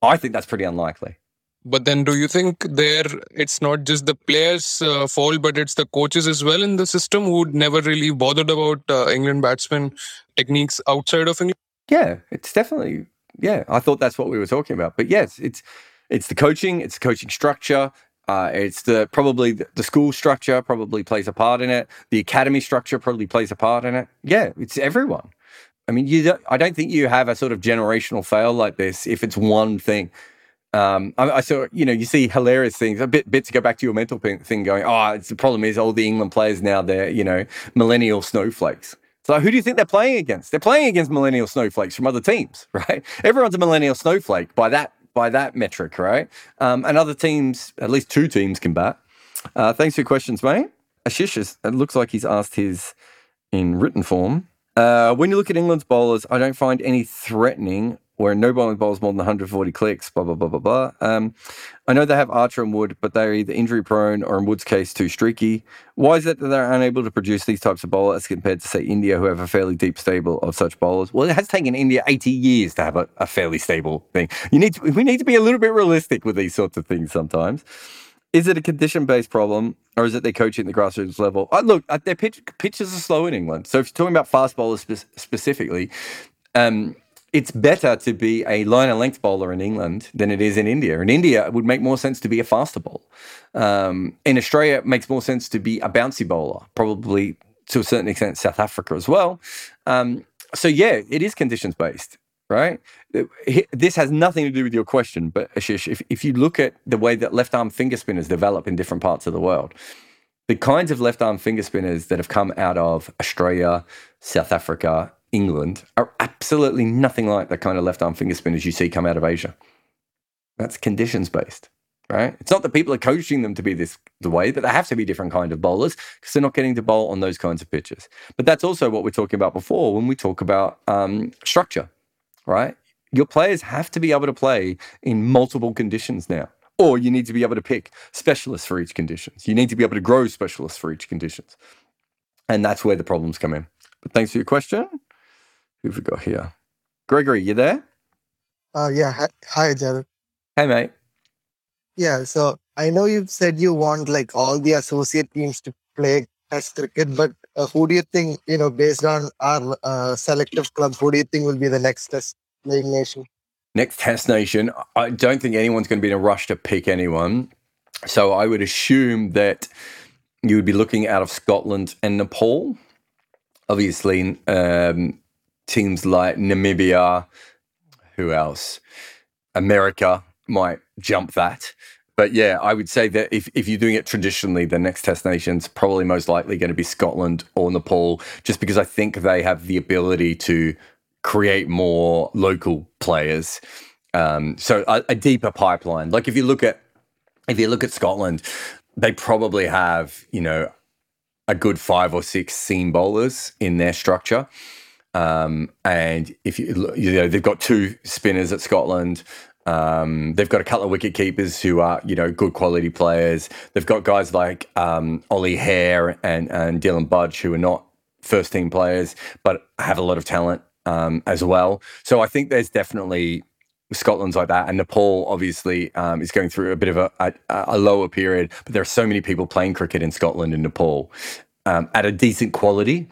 I think that's pretty unlikely. But then, do you think there it's not just the players' uh, fault, but it's the coaches as well in the system who never really bothered about uh, England batsmen techniques outside of England? Yeah, it's definitely yeah. I thought that's what we were talking about. But yes, it's it's the coaching, it's the coaching structure, uh, it's the probably the, school structure probably plays a part in it. The academy structure probably plays a part in it. Yeah, it's everyone. I mean, you. Don't, I don't think you have a sort of generational fail like this if it's one thing. Um, I, I, saw, you know, you see hilarious things. A bit, bit to go back to your mental thing. Going, oh, it's the problem is all the England players now they're, you know, millennial snowflakes. So who do you think they're playing against? They're playing against millennial snowflakes from other teams, right? Everyone's a millennial snowflake by that by that metric, right? Um, and other teams, at least two teams, can bat. Uh, thanks for your questions, mate. Ashish, is, it looks like he's asked his in written form. Uh, when you look at England's bowlers, I don't find any threatening where no bowling bowls more than 140 clicks, blah, blah, blah, blah, blah. Um, I know they have Archer and Wood, but they're either injury prone or in Wood's case, too streaky. Why is it that they're unable to produce these types of bowlers compared to, say, India, who have a fairly deep stable of such bowlers? Well, it has taken India 80 years to have a, a fairly stable thing. You need to, we need to be a little bit realistic with these sorts of things sometimes. Is it a condition based problem or is it they coaching at the grassroots level? Uh, look, uh, their pitch, pitches are slow in England. So if you're talking about fast bowlers spe- specifically, um, it's better to be a line and length bowler in England than it is in India. In India, it would make more sense to be a faster bowler. Um, in Australia, it makes more sense to be a bouncy bowler, probably to a certain extent, South Africa as well. Um, so, yeah, it is conditions based, right? This has nothing to do with your question, but Ashish, if, if you look at the way that left arm finger spinners develop in different parts of the world, the kinds of left arm finger spinners that have come out of Australia, South Africa, England are absolutely nothing like the kind of left arm finger spinners you see come out of Asia. That's conditions based, right? It's not that people are coaching them to be this the way, but they have to be different kind of bowlers because they're not getting to bowl on those kinds of pitches. But that's also what we're talking about before when we talk about um, structure, right? Your players have to be able to play in multiple conditions now. Or you need to be able to pick specialists for each conditions. You need to be able to grow specialists for each conditions. And that's where the problems come in. But thanks for your question. Who've we got here? Gregory, you there? Uh, yeah. Hi, hi, Jarrod. Hey, mate. Yeah. So I know you've said you want like all the associate teams to play Test cricket, but uh, who do you think, you know, based on our uh, selective clubs, who do you think will be the next Test playing nation? Next Test nation. I don't think anyone's going to be in a rush to pick anyone. So I would assume that you would be looking out of Scotland and Nepal. Obviously, um, teams like Namibia, who else? America might jump that. But yeah, I would say that if, if you're doing it traditionally, the next test nation's probably most likely going to be Scotland or Nepal, just because I think they have the ability to create more local players. Um, so a, a deeper pipeline. Like if you look at if you look at Scotland, they probably have, you know, a good five or six seam bowlers in their structure. Um, and if you, you know, they've got two spinners at Scotland. Um, they've got a couple of wicket keepers who are, you know, good quality players. They've got guys like um, Ollie Hare and, and Dylan Budge who are not first team players, but have a lot of talent um, as well. So I think there's definitely Scotland's like that, and Nepal obviously um, is going through a bit of a, a, a, lower period. But there are so many people playing cricket in Scotland and Nepal um, at a decent quality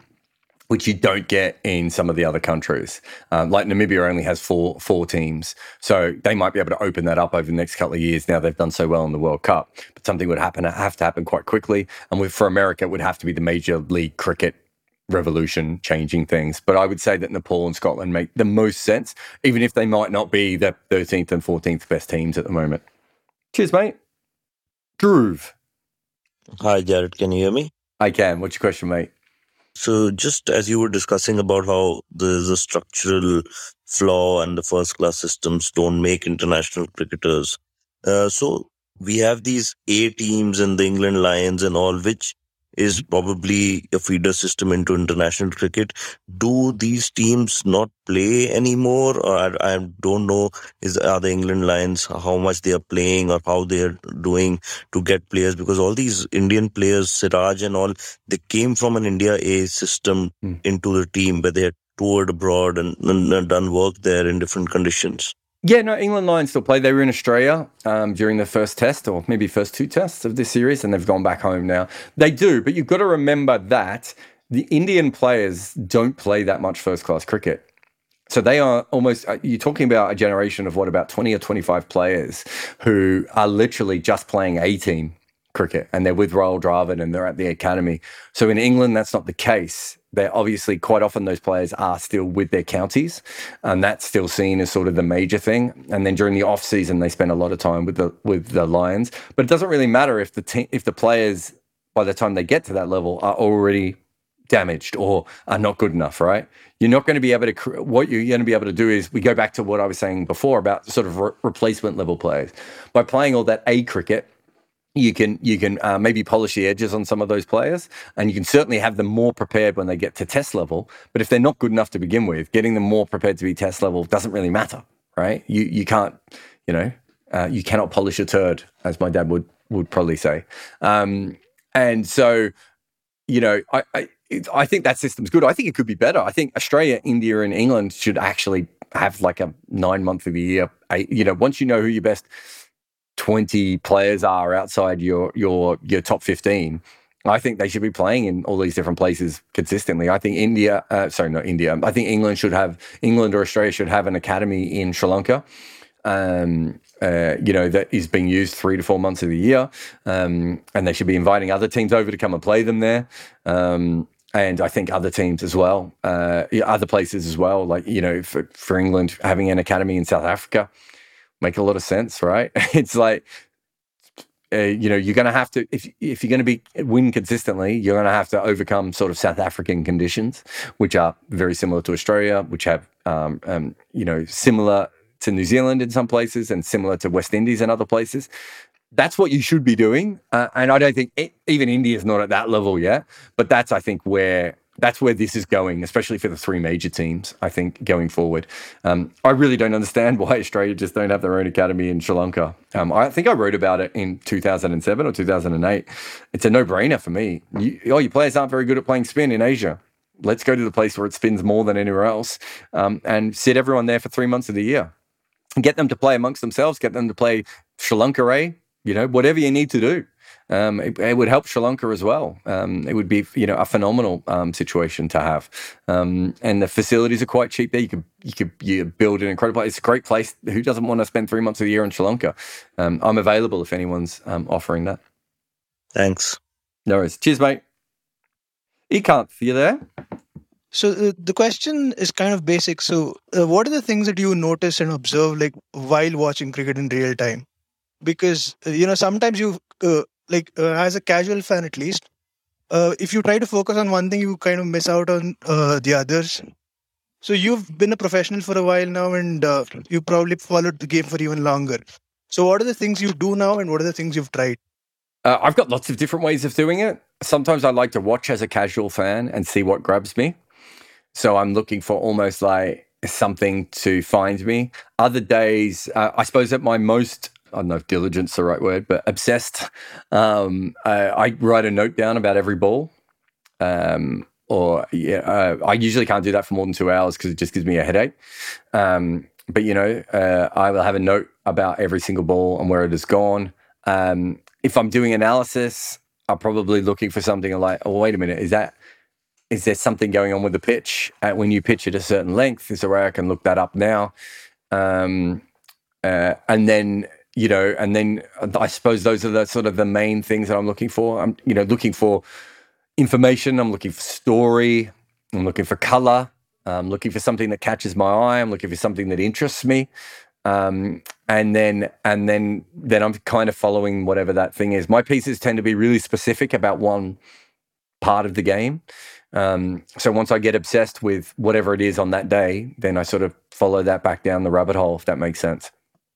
which you don't get in some of the other countries. Um, like Namibia only has four four teams, so they might be able to open that up over the next couple of years. Now they've done so well in the World Cup, but something would happen have to happen quite quickly. And with, for America, it would have to be the Major League Cricket revolution changing things. But I would say that Nepal and Scotland make the most sense, even if they might not be the 13th and 14th best teams at the moment. Cheers, mate. Groove. Hi, Jarrod. Can you hear me? I can. What's your question, mate? So, just as you were discussing about how there's a structural flaw and the first class systems don't make international cricketers, uh, so we have these A teams and the England Lions and all, which is probably a feeder system into international cricket. Do these teams not play anymore? Or I, I don't know is are the England Lions how much they are playing or how they are doing to get players because all these Indian players, Siraj and all, they came from an India A system Mm. into the team where they had toured abroad and, and done work there in different conditions. Yeah, no, England Lions still play. They were in Australia um, during the first test, or maybe first two tests of this series, and they've gone back home now. They do, but you've got to remember that the Indian players don't play that much first class cricket. So they are almost, uh, you're talking about a generation of what, about 20 or 25 players who are literally just playing A team cricket and they're with Rahul Dravid and they're at the academy. So in England, that's not the case. They're obviously quite often those players are still with their counties, and that's still seen as sort of the major thing. And then during the off season, they spend a lot of time with the with the Lions. But it doesn't really matter if the team if the players by the time they get to that level are already damaged or are not good enough, right? You're not going to be able to. What you're going to be able to do is we go back to what I was saying before about sort of re- replacement level players by playing all that A cricket you can you can uh, maybe polish the edges on some of those players, and you can certainly have them more prepared when they get to test level. But if they're not good enough to begin with, getting them more prepared to be test level doesn't really matter, right? You you can't, you know, uh, you cannot polish a turd, as my dad would would probably say. Um, and so, you know, I. I I think that system's good. I think it could be better. I think Australia, India, and England should actually have like a nine month of the year. You know, once you know who your best 20 players are outside your your your top 15 i think they should be playing in all these different places consistently i think india uh, sorry not india i think england should have england or australia should have an academy in sri lanka um, uh, you know that is being used three to four months of the year um, and they should be inviting other teams over to come and play them there um, and I think other teams as well, uh, other places as well. Like you know, for, for England having an academy in South Africa, make a lot of sense, right? It's like, uh, you know, you're going to have to if if you're going to be win consistently, you're going to have to overcome sort of South African conditions, which are very similar to Australia, which have um, um, you know similar to New Zealand in some places and similar to West Indies and other places. That's what you should be doing, uh, and I don't think it, even India is not at that level yet. But that's I think where that's where this is going, especially for the three major teams. I think going forward, um, I really don't understand why Australia just don't have their own academy in Sri Lanka. Um, I think I wrote about it in 2007 or 2008. It's a no-brainer for me. You, oh, your players aren't very good at playing spin in Asia. Let's go to the place where it spins more than anywhere else, um, and sit everyone there for three months of the year. Get them to play amongst themselves. Get them to play Sri Lanka. You know, whatever you need to do. Um, it, it would help Sri Lanka as well. Um, it would be, you know, a phenomenal um, situation to have. Um, and the facilities are quite cheap there. You could, you could, you build an incredible. It's a great place. Who doesn't want to spend three months of the year in Sri Lanka? Um, I'm available if anyone's um, offering that. Thanks. No worries. Cheers, mate. Ekanth, you there? So uh, the question is kind of basic. So, uh, what are the things that you notice and observe, like while watching cricket in real time? Because uh, you know sometimes you, uh, like uh, as a casual fan at least, uh, if you try to focus on one thing, you kind of miss out on uh, the others. So you've been a professional for a while now, and uh, you probably followed the game for even longer. So, what are the things you do now, and what are the things you've tried? Uh, I've got lots of different ways of doing it. Sometimes I like to watch as a casual fan and see what grabs me. So I'm looking for almost like something to find me. Other days, uh, I suppose at my most, I don't know if diligence is the right word, but obsessed, um, I, I write a note down about every ball. Um, or yeah, uh, I usually can't do that for more than two hours because it just gives me a headache. Um, but you know, uh, I will have a note about every single ball and where it has gone. Um, if I'm doing analysis, I'm probably looking for something like, oh, wait a minute, is that is there something going on with the pitch uh, when you pitch at a certain length? Is there a way I can look that up now? Um, uh, and then you know, and then I suppose those are the sort of the main things that I'm looking for. I'm you know looking for information. I'm looking for story. I'm looking for color. I'm looking for something that catches my eye. I'm looking for something that interests me. Um, and then and then then I'm kind of following whatever that thing is. My pieces tend to be really specific about one part of the game. Um, so once I get obsessed with whatever it is on that day, then I sort of follow that back down the rabbit hole, if that makes sense.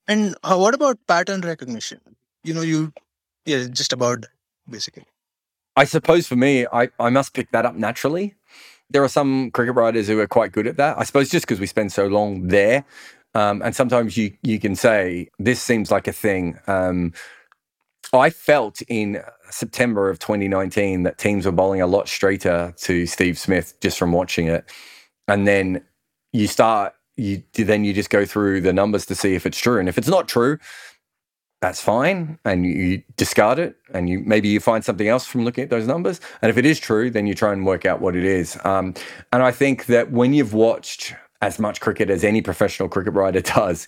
And uh, what about pattern recognition? you know you yeah just about basically. I suppose for me, I, I must pick that up naturally. There are some cricket writers who are quite good at that. I suppose just because we spend so long there, um, and sometimes you you can say this seems like a thing. Um, I felt in September of 2019 that teams were bowling a lot straighter to Steve Smith just from watching it, and then you start you then you just go through the numbers to see if it's true, and if it's not true, that's fine. And you discard it and you maybe you find something else from looking at those numbers. And if it is true then you try and work out what it is. Um, and i think that when you've watched as much cricket as any professional cricket writer does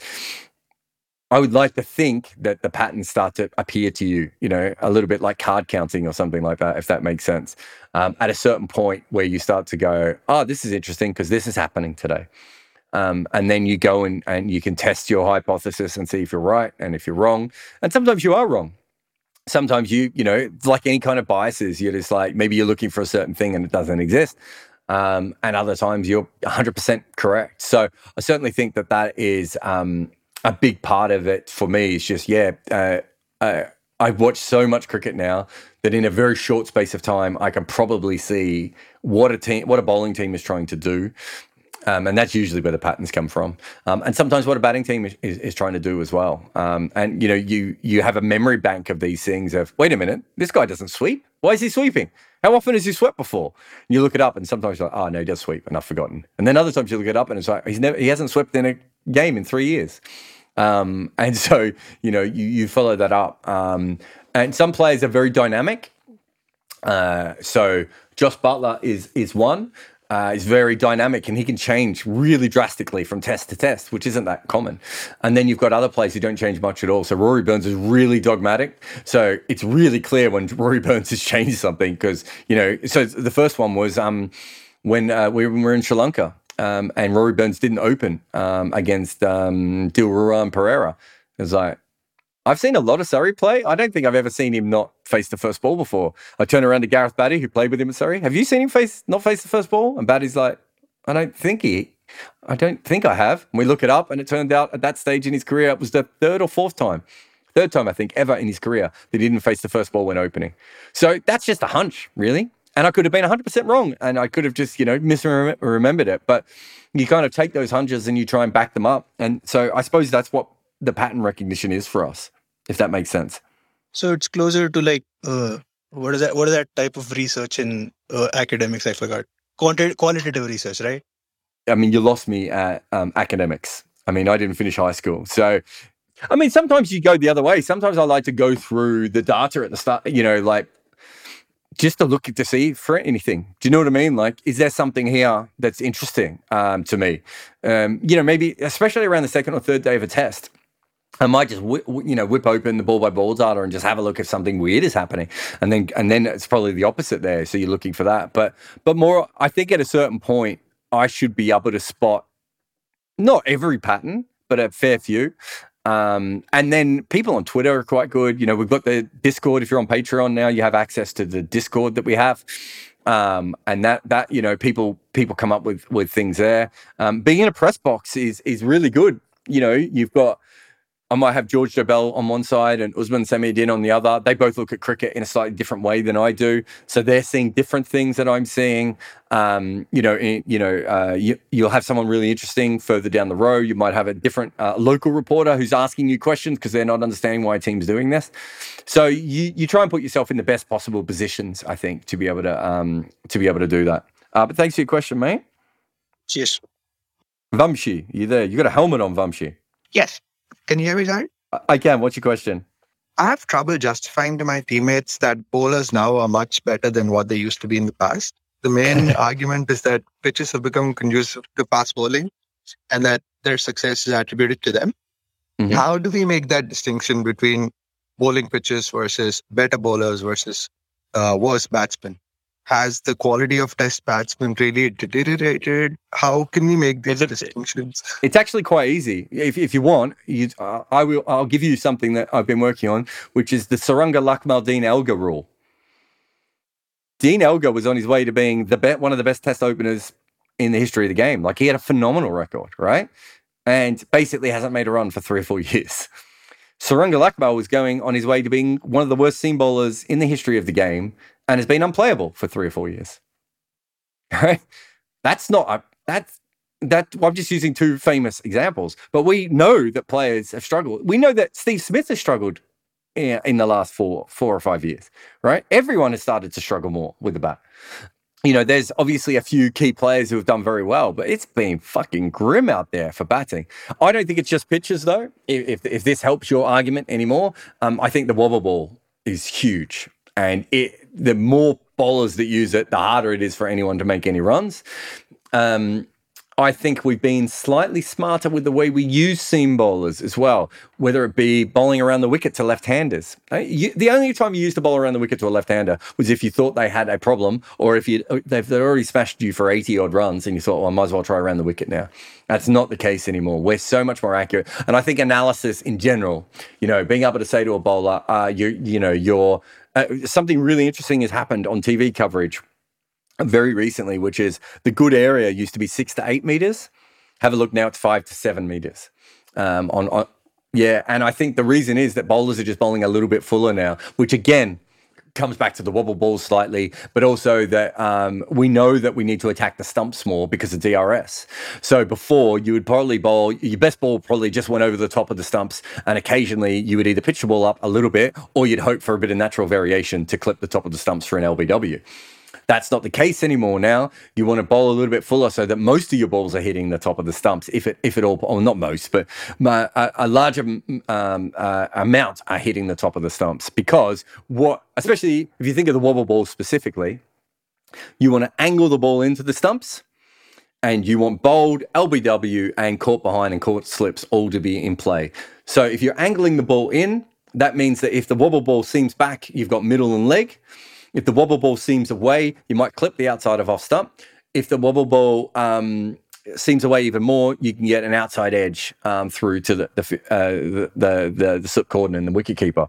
i would like to think that the patterns start to appear to you you know a little bit like card counting or something like that if that makes sense. Um, at a certain point where you start to go oh this is interesting because this is happening today um, and then you go and, and you can test your hypothesis and see if you're right and if you're wrong. And sometimes you are wrong. Sometimes you, you know, like any kind of biases, you're just like, maybe you're looking for a certain thing and it doesn't exist. Um, and other times you're 100% correct. So I certainly think that that is um, a big part of it for me. Is just, yeah, uh, uh, I've watched so much cricket now that in a very short space of time, I can probably see what a team, what a bowling team is trying to do, um, and that's usually where the patterns come from. Um, and sometimes what a batting team is, is, is trying to do as well. Um, and you know, you you have a memory bank of these things. Of wait a minute, this guy doesn't sweep. Why is he sweeping? How often has he swept before? And you look it up, and sometimes you're like, oh no, he does sweep, and I've forgotten. And then other times you look it up, and it's like he's never he hasn't swept in a game in three years. Um, and so you know you you follow that up. Um, and some players are very dynamic. Uh, so Jos Buttler is is one uh, is very dynamic and he can change really drastically from test to test, which isn't that common. And then you've got other players who don't change much at all. So Rory Burns is really dogmatic. So it's really clear when Rory Burns has changed something because, you know, so the first one was um, when uh, we were in Sri Lanka um, and Rory Burns didn't open um, against um, Dilruwan Perera. It was like, I've seen a lot of Surrey play. I don't think I've ever seen him not face the first ball before. I turn around to Gareth Batty, who played with him at Surrey. Have you seen him face not face the first ball? And Batty's like, I don't think he, I don't think I have. And we look it up, and it turned out at that stage in his career, it was the third or fourth time, third time I think ever in his career that he didn't face the first ball when opening. So that's just a hunch, really. And I could have been 100% wrong, and I could have just you know misremembered it. But you kind of take those hunches and you try and back them up. And so I suppose that's what the pattern recognition is for us if that makes sense. So it's closer to like uh, what is that? What is that type of research in uh, academics? I forgot. Quanti- qualitative research, right? I mean, you lost me at um, academics. I mean, I didn't finish high school, so I mean, sometimes you go the other way. Sometimes I like to go through the data at the start. You know, like just to look to see for anything. Do you know what I mean? Like, is there something here that's interesting um, to me? Um, you know, maybe especially around the second or third day of a test. I might just you know whip open the ball by ball data and just have a look if something weird is happening, and then and then it's probably the opposite there. So you're looking for that, but but more. I think at a certain point, I should be able to spot not every pattern, but a fair few. Um, and then people on Twitter are quite good. You know, we've got the Discord. If you're on Patreon now, you have access to the Discord that we have. Um, and that that you know people people come up with with things there. Um, being in a press box is is really good. You know, you've got I might have George Dobell on one side and Osman Samiuddin on the other. They both look at cricket in a slightly different way than I do, so they're seeing different things that I'm seeing. Um, you know, in, you know, uh, you, will have someone really interesting further down the row. You might have a different uh, local reporter who's asking you questions because they're not understanding why a team's doing this. So you you try and put yourself in the best possible positions, I think, to be able to um, to be able to do that. Uh, but thanks for your question, mate. Cheers. Vamshi, you there? You got a helmet on, Vamshi? Yes. Can you hear me, Zach? I can. What's your question? I have trouble justifying to my teammates that bowlers now are much better than what they used to be in the past. The main argument is that pitches have become conducive to fast bowling and that their success is attributed to them. Mm-hmm. How do we make that distinction between bowling pitches versus better bowlers versus uh, worse batsmen? Has the quality of test batsmen really deteriorated? How can we make these distinctions? It's actually quite easy. If, if you want, you, uh, I will. I'll give you something that I've been working on, which is the Suranga Lakmal Dean Elgar rule. Dean Elgar was on his way to being the be- one of the best test openers in the history of the game. Like he had a phenomenal record, right? And basically hasn't made a run for three or four years. Suranga Lakmal was going on his way to being one of the worst seam bowlers in the history of the game and has been unplayable for three or four years. Right? That's not a, that's that I'm just using two famous examples, but we know that players have struggled. We know that Steve Smith has struggled in, in the last four four or five years, right? Everyone has started to struggle more with the bat. You know, there's obviously a few key players who have done very well, but it's been fucking grim out there for batting. I don't think it's just pitches though. If if, this helps your argument anymore, um, I think the wobble ball is huge, and it the more bowlers that use it, the harder it is for anyone to make any runs. Um, I think we've been slightly smarter with the way we use seam bowlers as well, whether it be bowling around the wicket to left-handers. Uh, the only time you used to bowl around the wicket to a left-hander was if you thought they had a problem, or if uh, they've already smashed you for eighty odd runs, and you thought, well, I might as well try around the wicket now. That's not the case anymore. We're so much more accurate, and I think analysis in general, you know, being able to say to a bowler, uh, you you know, you're uh, something really interesting has happened on TV coverage very recently, which is the good area used to be six to eight meters. Have a look now; it's five to seven meters. Um, on, on yeah, and I think the reason is that bowlers are just bowling a little bit fuller now, which again comes back to the wobble balls slightly, but also that um, we know that we need to attack the stumps more because of DRS. So before you would probably bowl your best ball probably just went over the top of the stumps, and occasionally you would either pitch the ball up a little bit or you'd hope for a bit of natural variation to clip the top of the stumps for an LBW. That's not the case anymore now. You want to bowl a little bit fuller so that most of your balls are hitting the top of the stumps, if it if it all, or not most, but a, a larger um, uh, amount are hitting the top of the stumps. Because what, especially if you think of the wobble ball specifically, you want to angle the ball into the stumps and you want bowled, LBW, and caught behind and caught slips all to be in play. So if you're angling the ball in, that means that if the wobble ball seams back, you've got middle and leg. If the wobble ball seams away, you might clip the outside of off stump. If the wobble ball um, seams away even more, you can get an outside edge um, through to the the, uh, the the the, the slip cordon and the wicket keeper.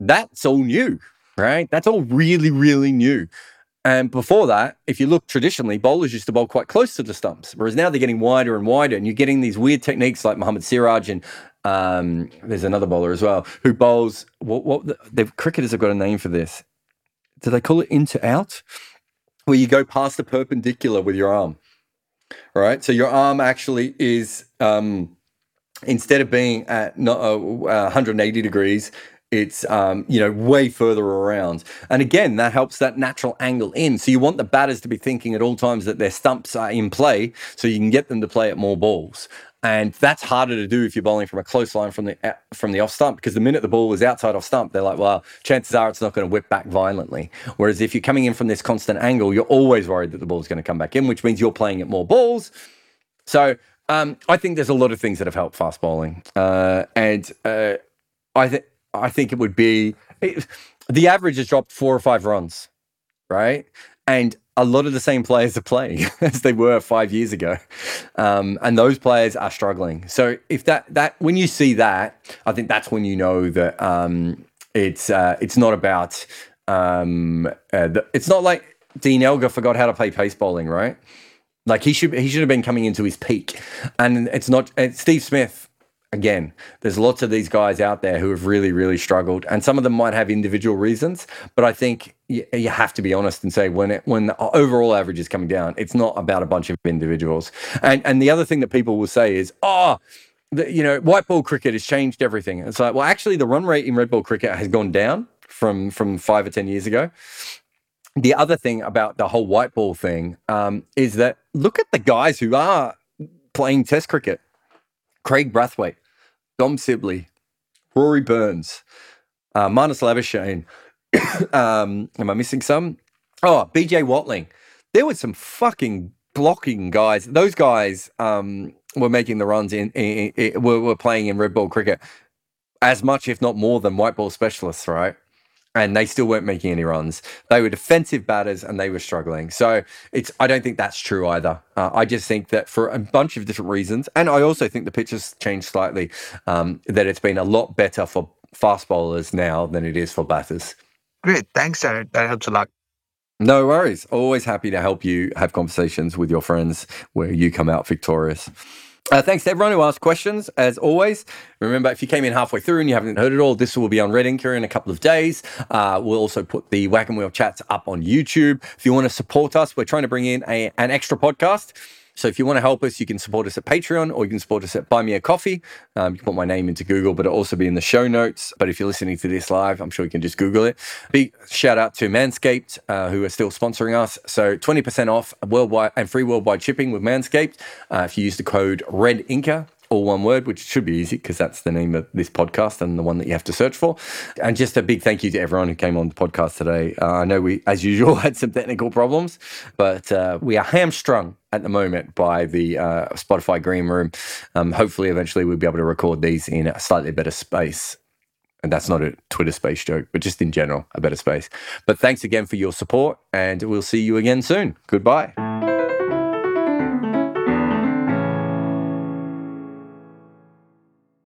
That's all new, right? That's all really really new. And before that, if you look traditionally, bowlers used to bowl quite close to the stumps, whereas now they're getting wider and wider, and you're getting these weird techniques like Mohammad Siraj and um, there's another bowler as well who bowls. What, what the, the cricketers have got a name for this do they call it into out? Where you go past the perpendicular with your arm, right? So your arm actually is um, instead of being at not, uh, 180 degrees, it's um, you know way further around and again that helps that natural angle in so you want the batters to be thinking at all times that their stumps are in play so you can get them to play at more balls and that's harder to do if you're bowling from a close line from the from the off stump because the minute the ball is outside off stump, they're like, well, chances are it's not going to whip back violently. Whereas if you're coming in from this constant angle, you're always worried that the ball's going to come back in, which means you're playing at more balls. So um, I think there's a lot of things that have helped fast bowling, uh, and uh, I think I think it would be it, the average has dropped four or five runs, right? And a lot of the same players are playing as they were five years ago, um, and those players are struggling. So if that that when you see that, I think that's when you know that um, it's uh, it's not about um, uh, the, it's not like Dean Elgar forgot how to play pace bowling, right? Like he should he should have been coming into his peak, and it's not. It's Steve Smith again, there's lots of these guys out there who have really, really struggled, and some of them might have individual reasons. But I think you, you have to be honest and say when it, when the overall average is coming down, it's not about a bunch of individuals. And and the other thing that people will say is, oh. The, you know, white ball cricket has changed everything. It's like, well, actually, the run rate in red ball cricket has gone down from from five or ten years ago. The other thing about the whole white ball thing um, is that look at the guys who are playing Test cricket Kraigg Brathwaite, Dom Sibley, Rory Burns, uh, Marnus Labuschagne. um, am I missing some? Oh, BJ Watling. There were some fucking blocking guys. Those guys um, were making the runs in, in, in, were, were playing in red ball cricket as much, if not more, than white ball specialists, right? And they still weren't making any runs. They were defensive batters and they were struggling. So it's I don't think that's true either. Uh, I just think that for a bunch of different reasons, and I also think the pitch has changed slightly. Um, that it's been a lot better for fast bowlers now than it is for batters. Great, thanks, Jarrod. That helps a lot. No worries. Always happy to help you have conversations with your friends where you come out victorious. Uh, thanks to everyone who asked questions, as always. Remember, if you came in halfway through and you haven't heard it all, this will be on Red Inker in a couple of days. Uh, we'll also put the Wagon Wheel chats up on YouTube. If you want to support us, we're trying to bring in a, an extra podcast. So if you want to help us, you can support us at Patreon or you can support us at Buy Me a Coffee. Um, you can put my name into Google, but it'll also be in the show notes. But if you're listening to this live, I'm sure you can just Google it. Big shout out to Manscaped, uh, who are still sponsoring us. So 20% off worldwide and free worldwide shipping with Manscaped uh, if you use the code Red Inker all one word, which should be easy because that's the name of this podcast and the one that you have to search for. And just a big thank you to everyone who came on the podcast today. Uh, I know we, as usual, had some technical problems, but uh, we are hamstrung at the moment by the uh, Spotify Green Room. Um, hopefully, eventually, we'll be able to record these in a slightly better space. And that's not a Twitter space joke, but just in general, a better space. But thanks again for your support, and we'll see you again soon. Goodbye.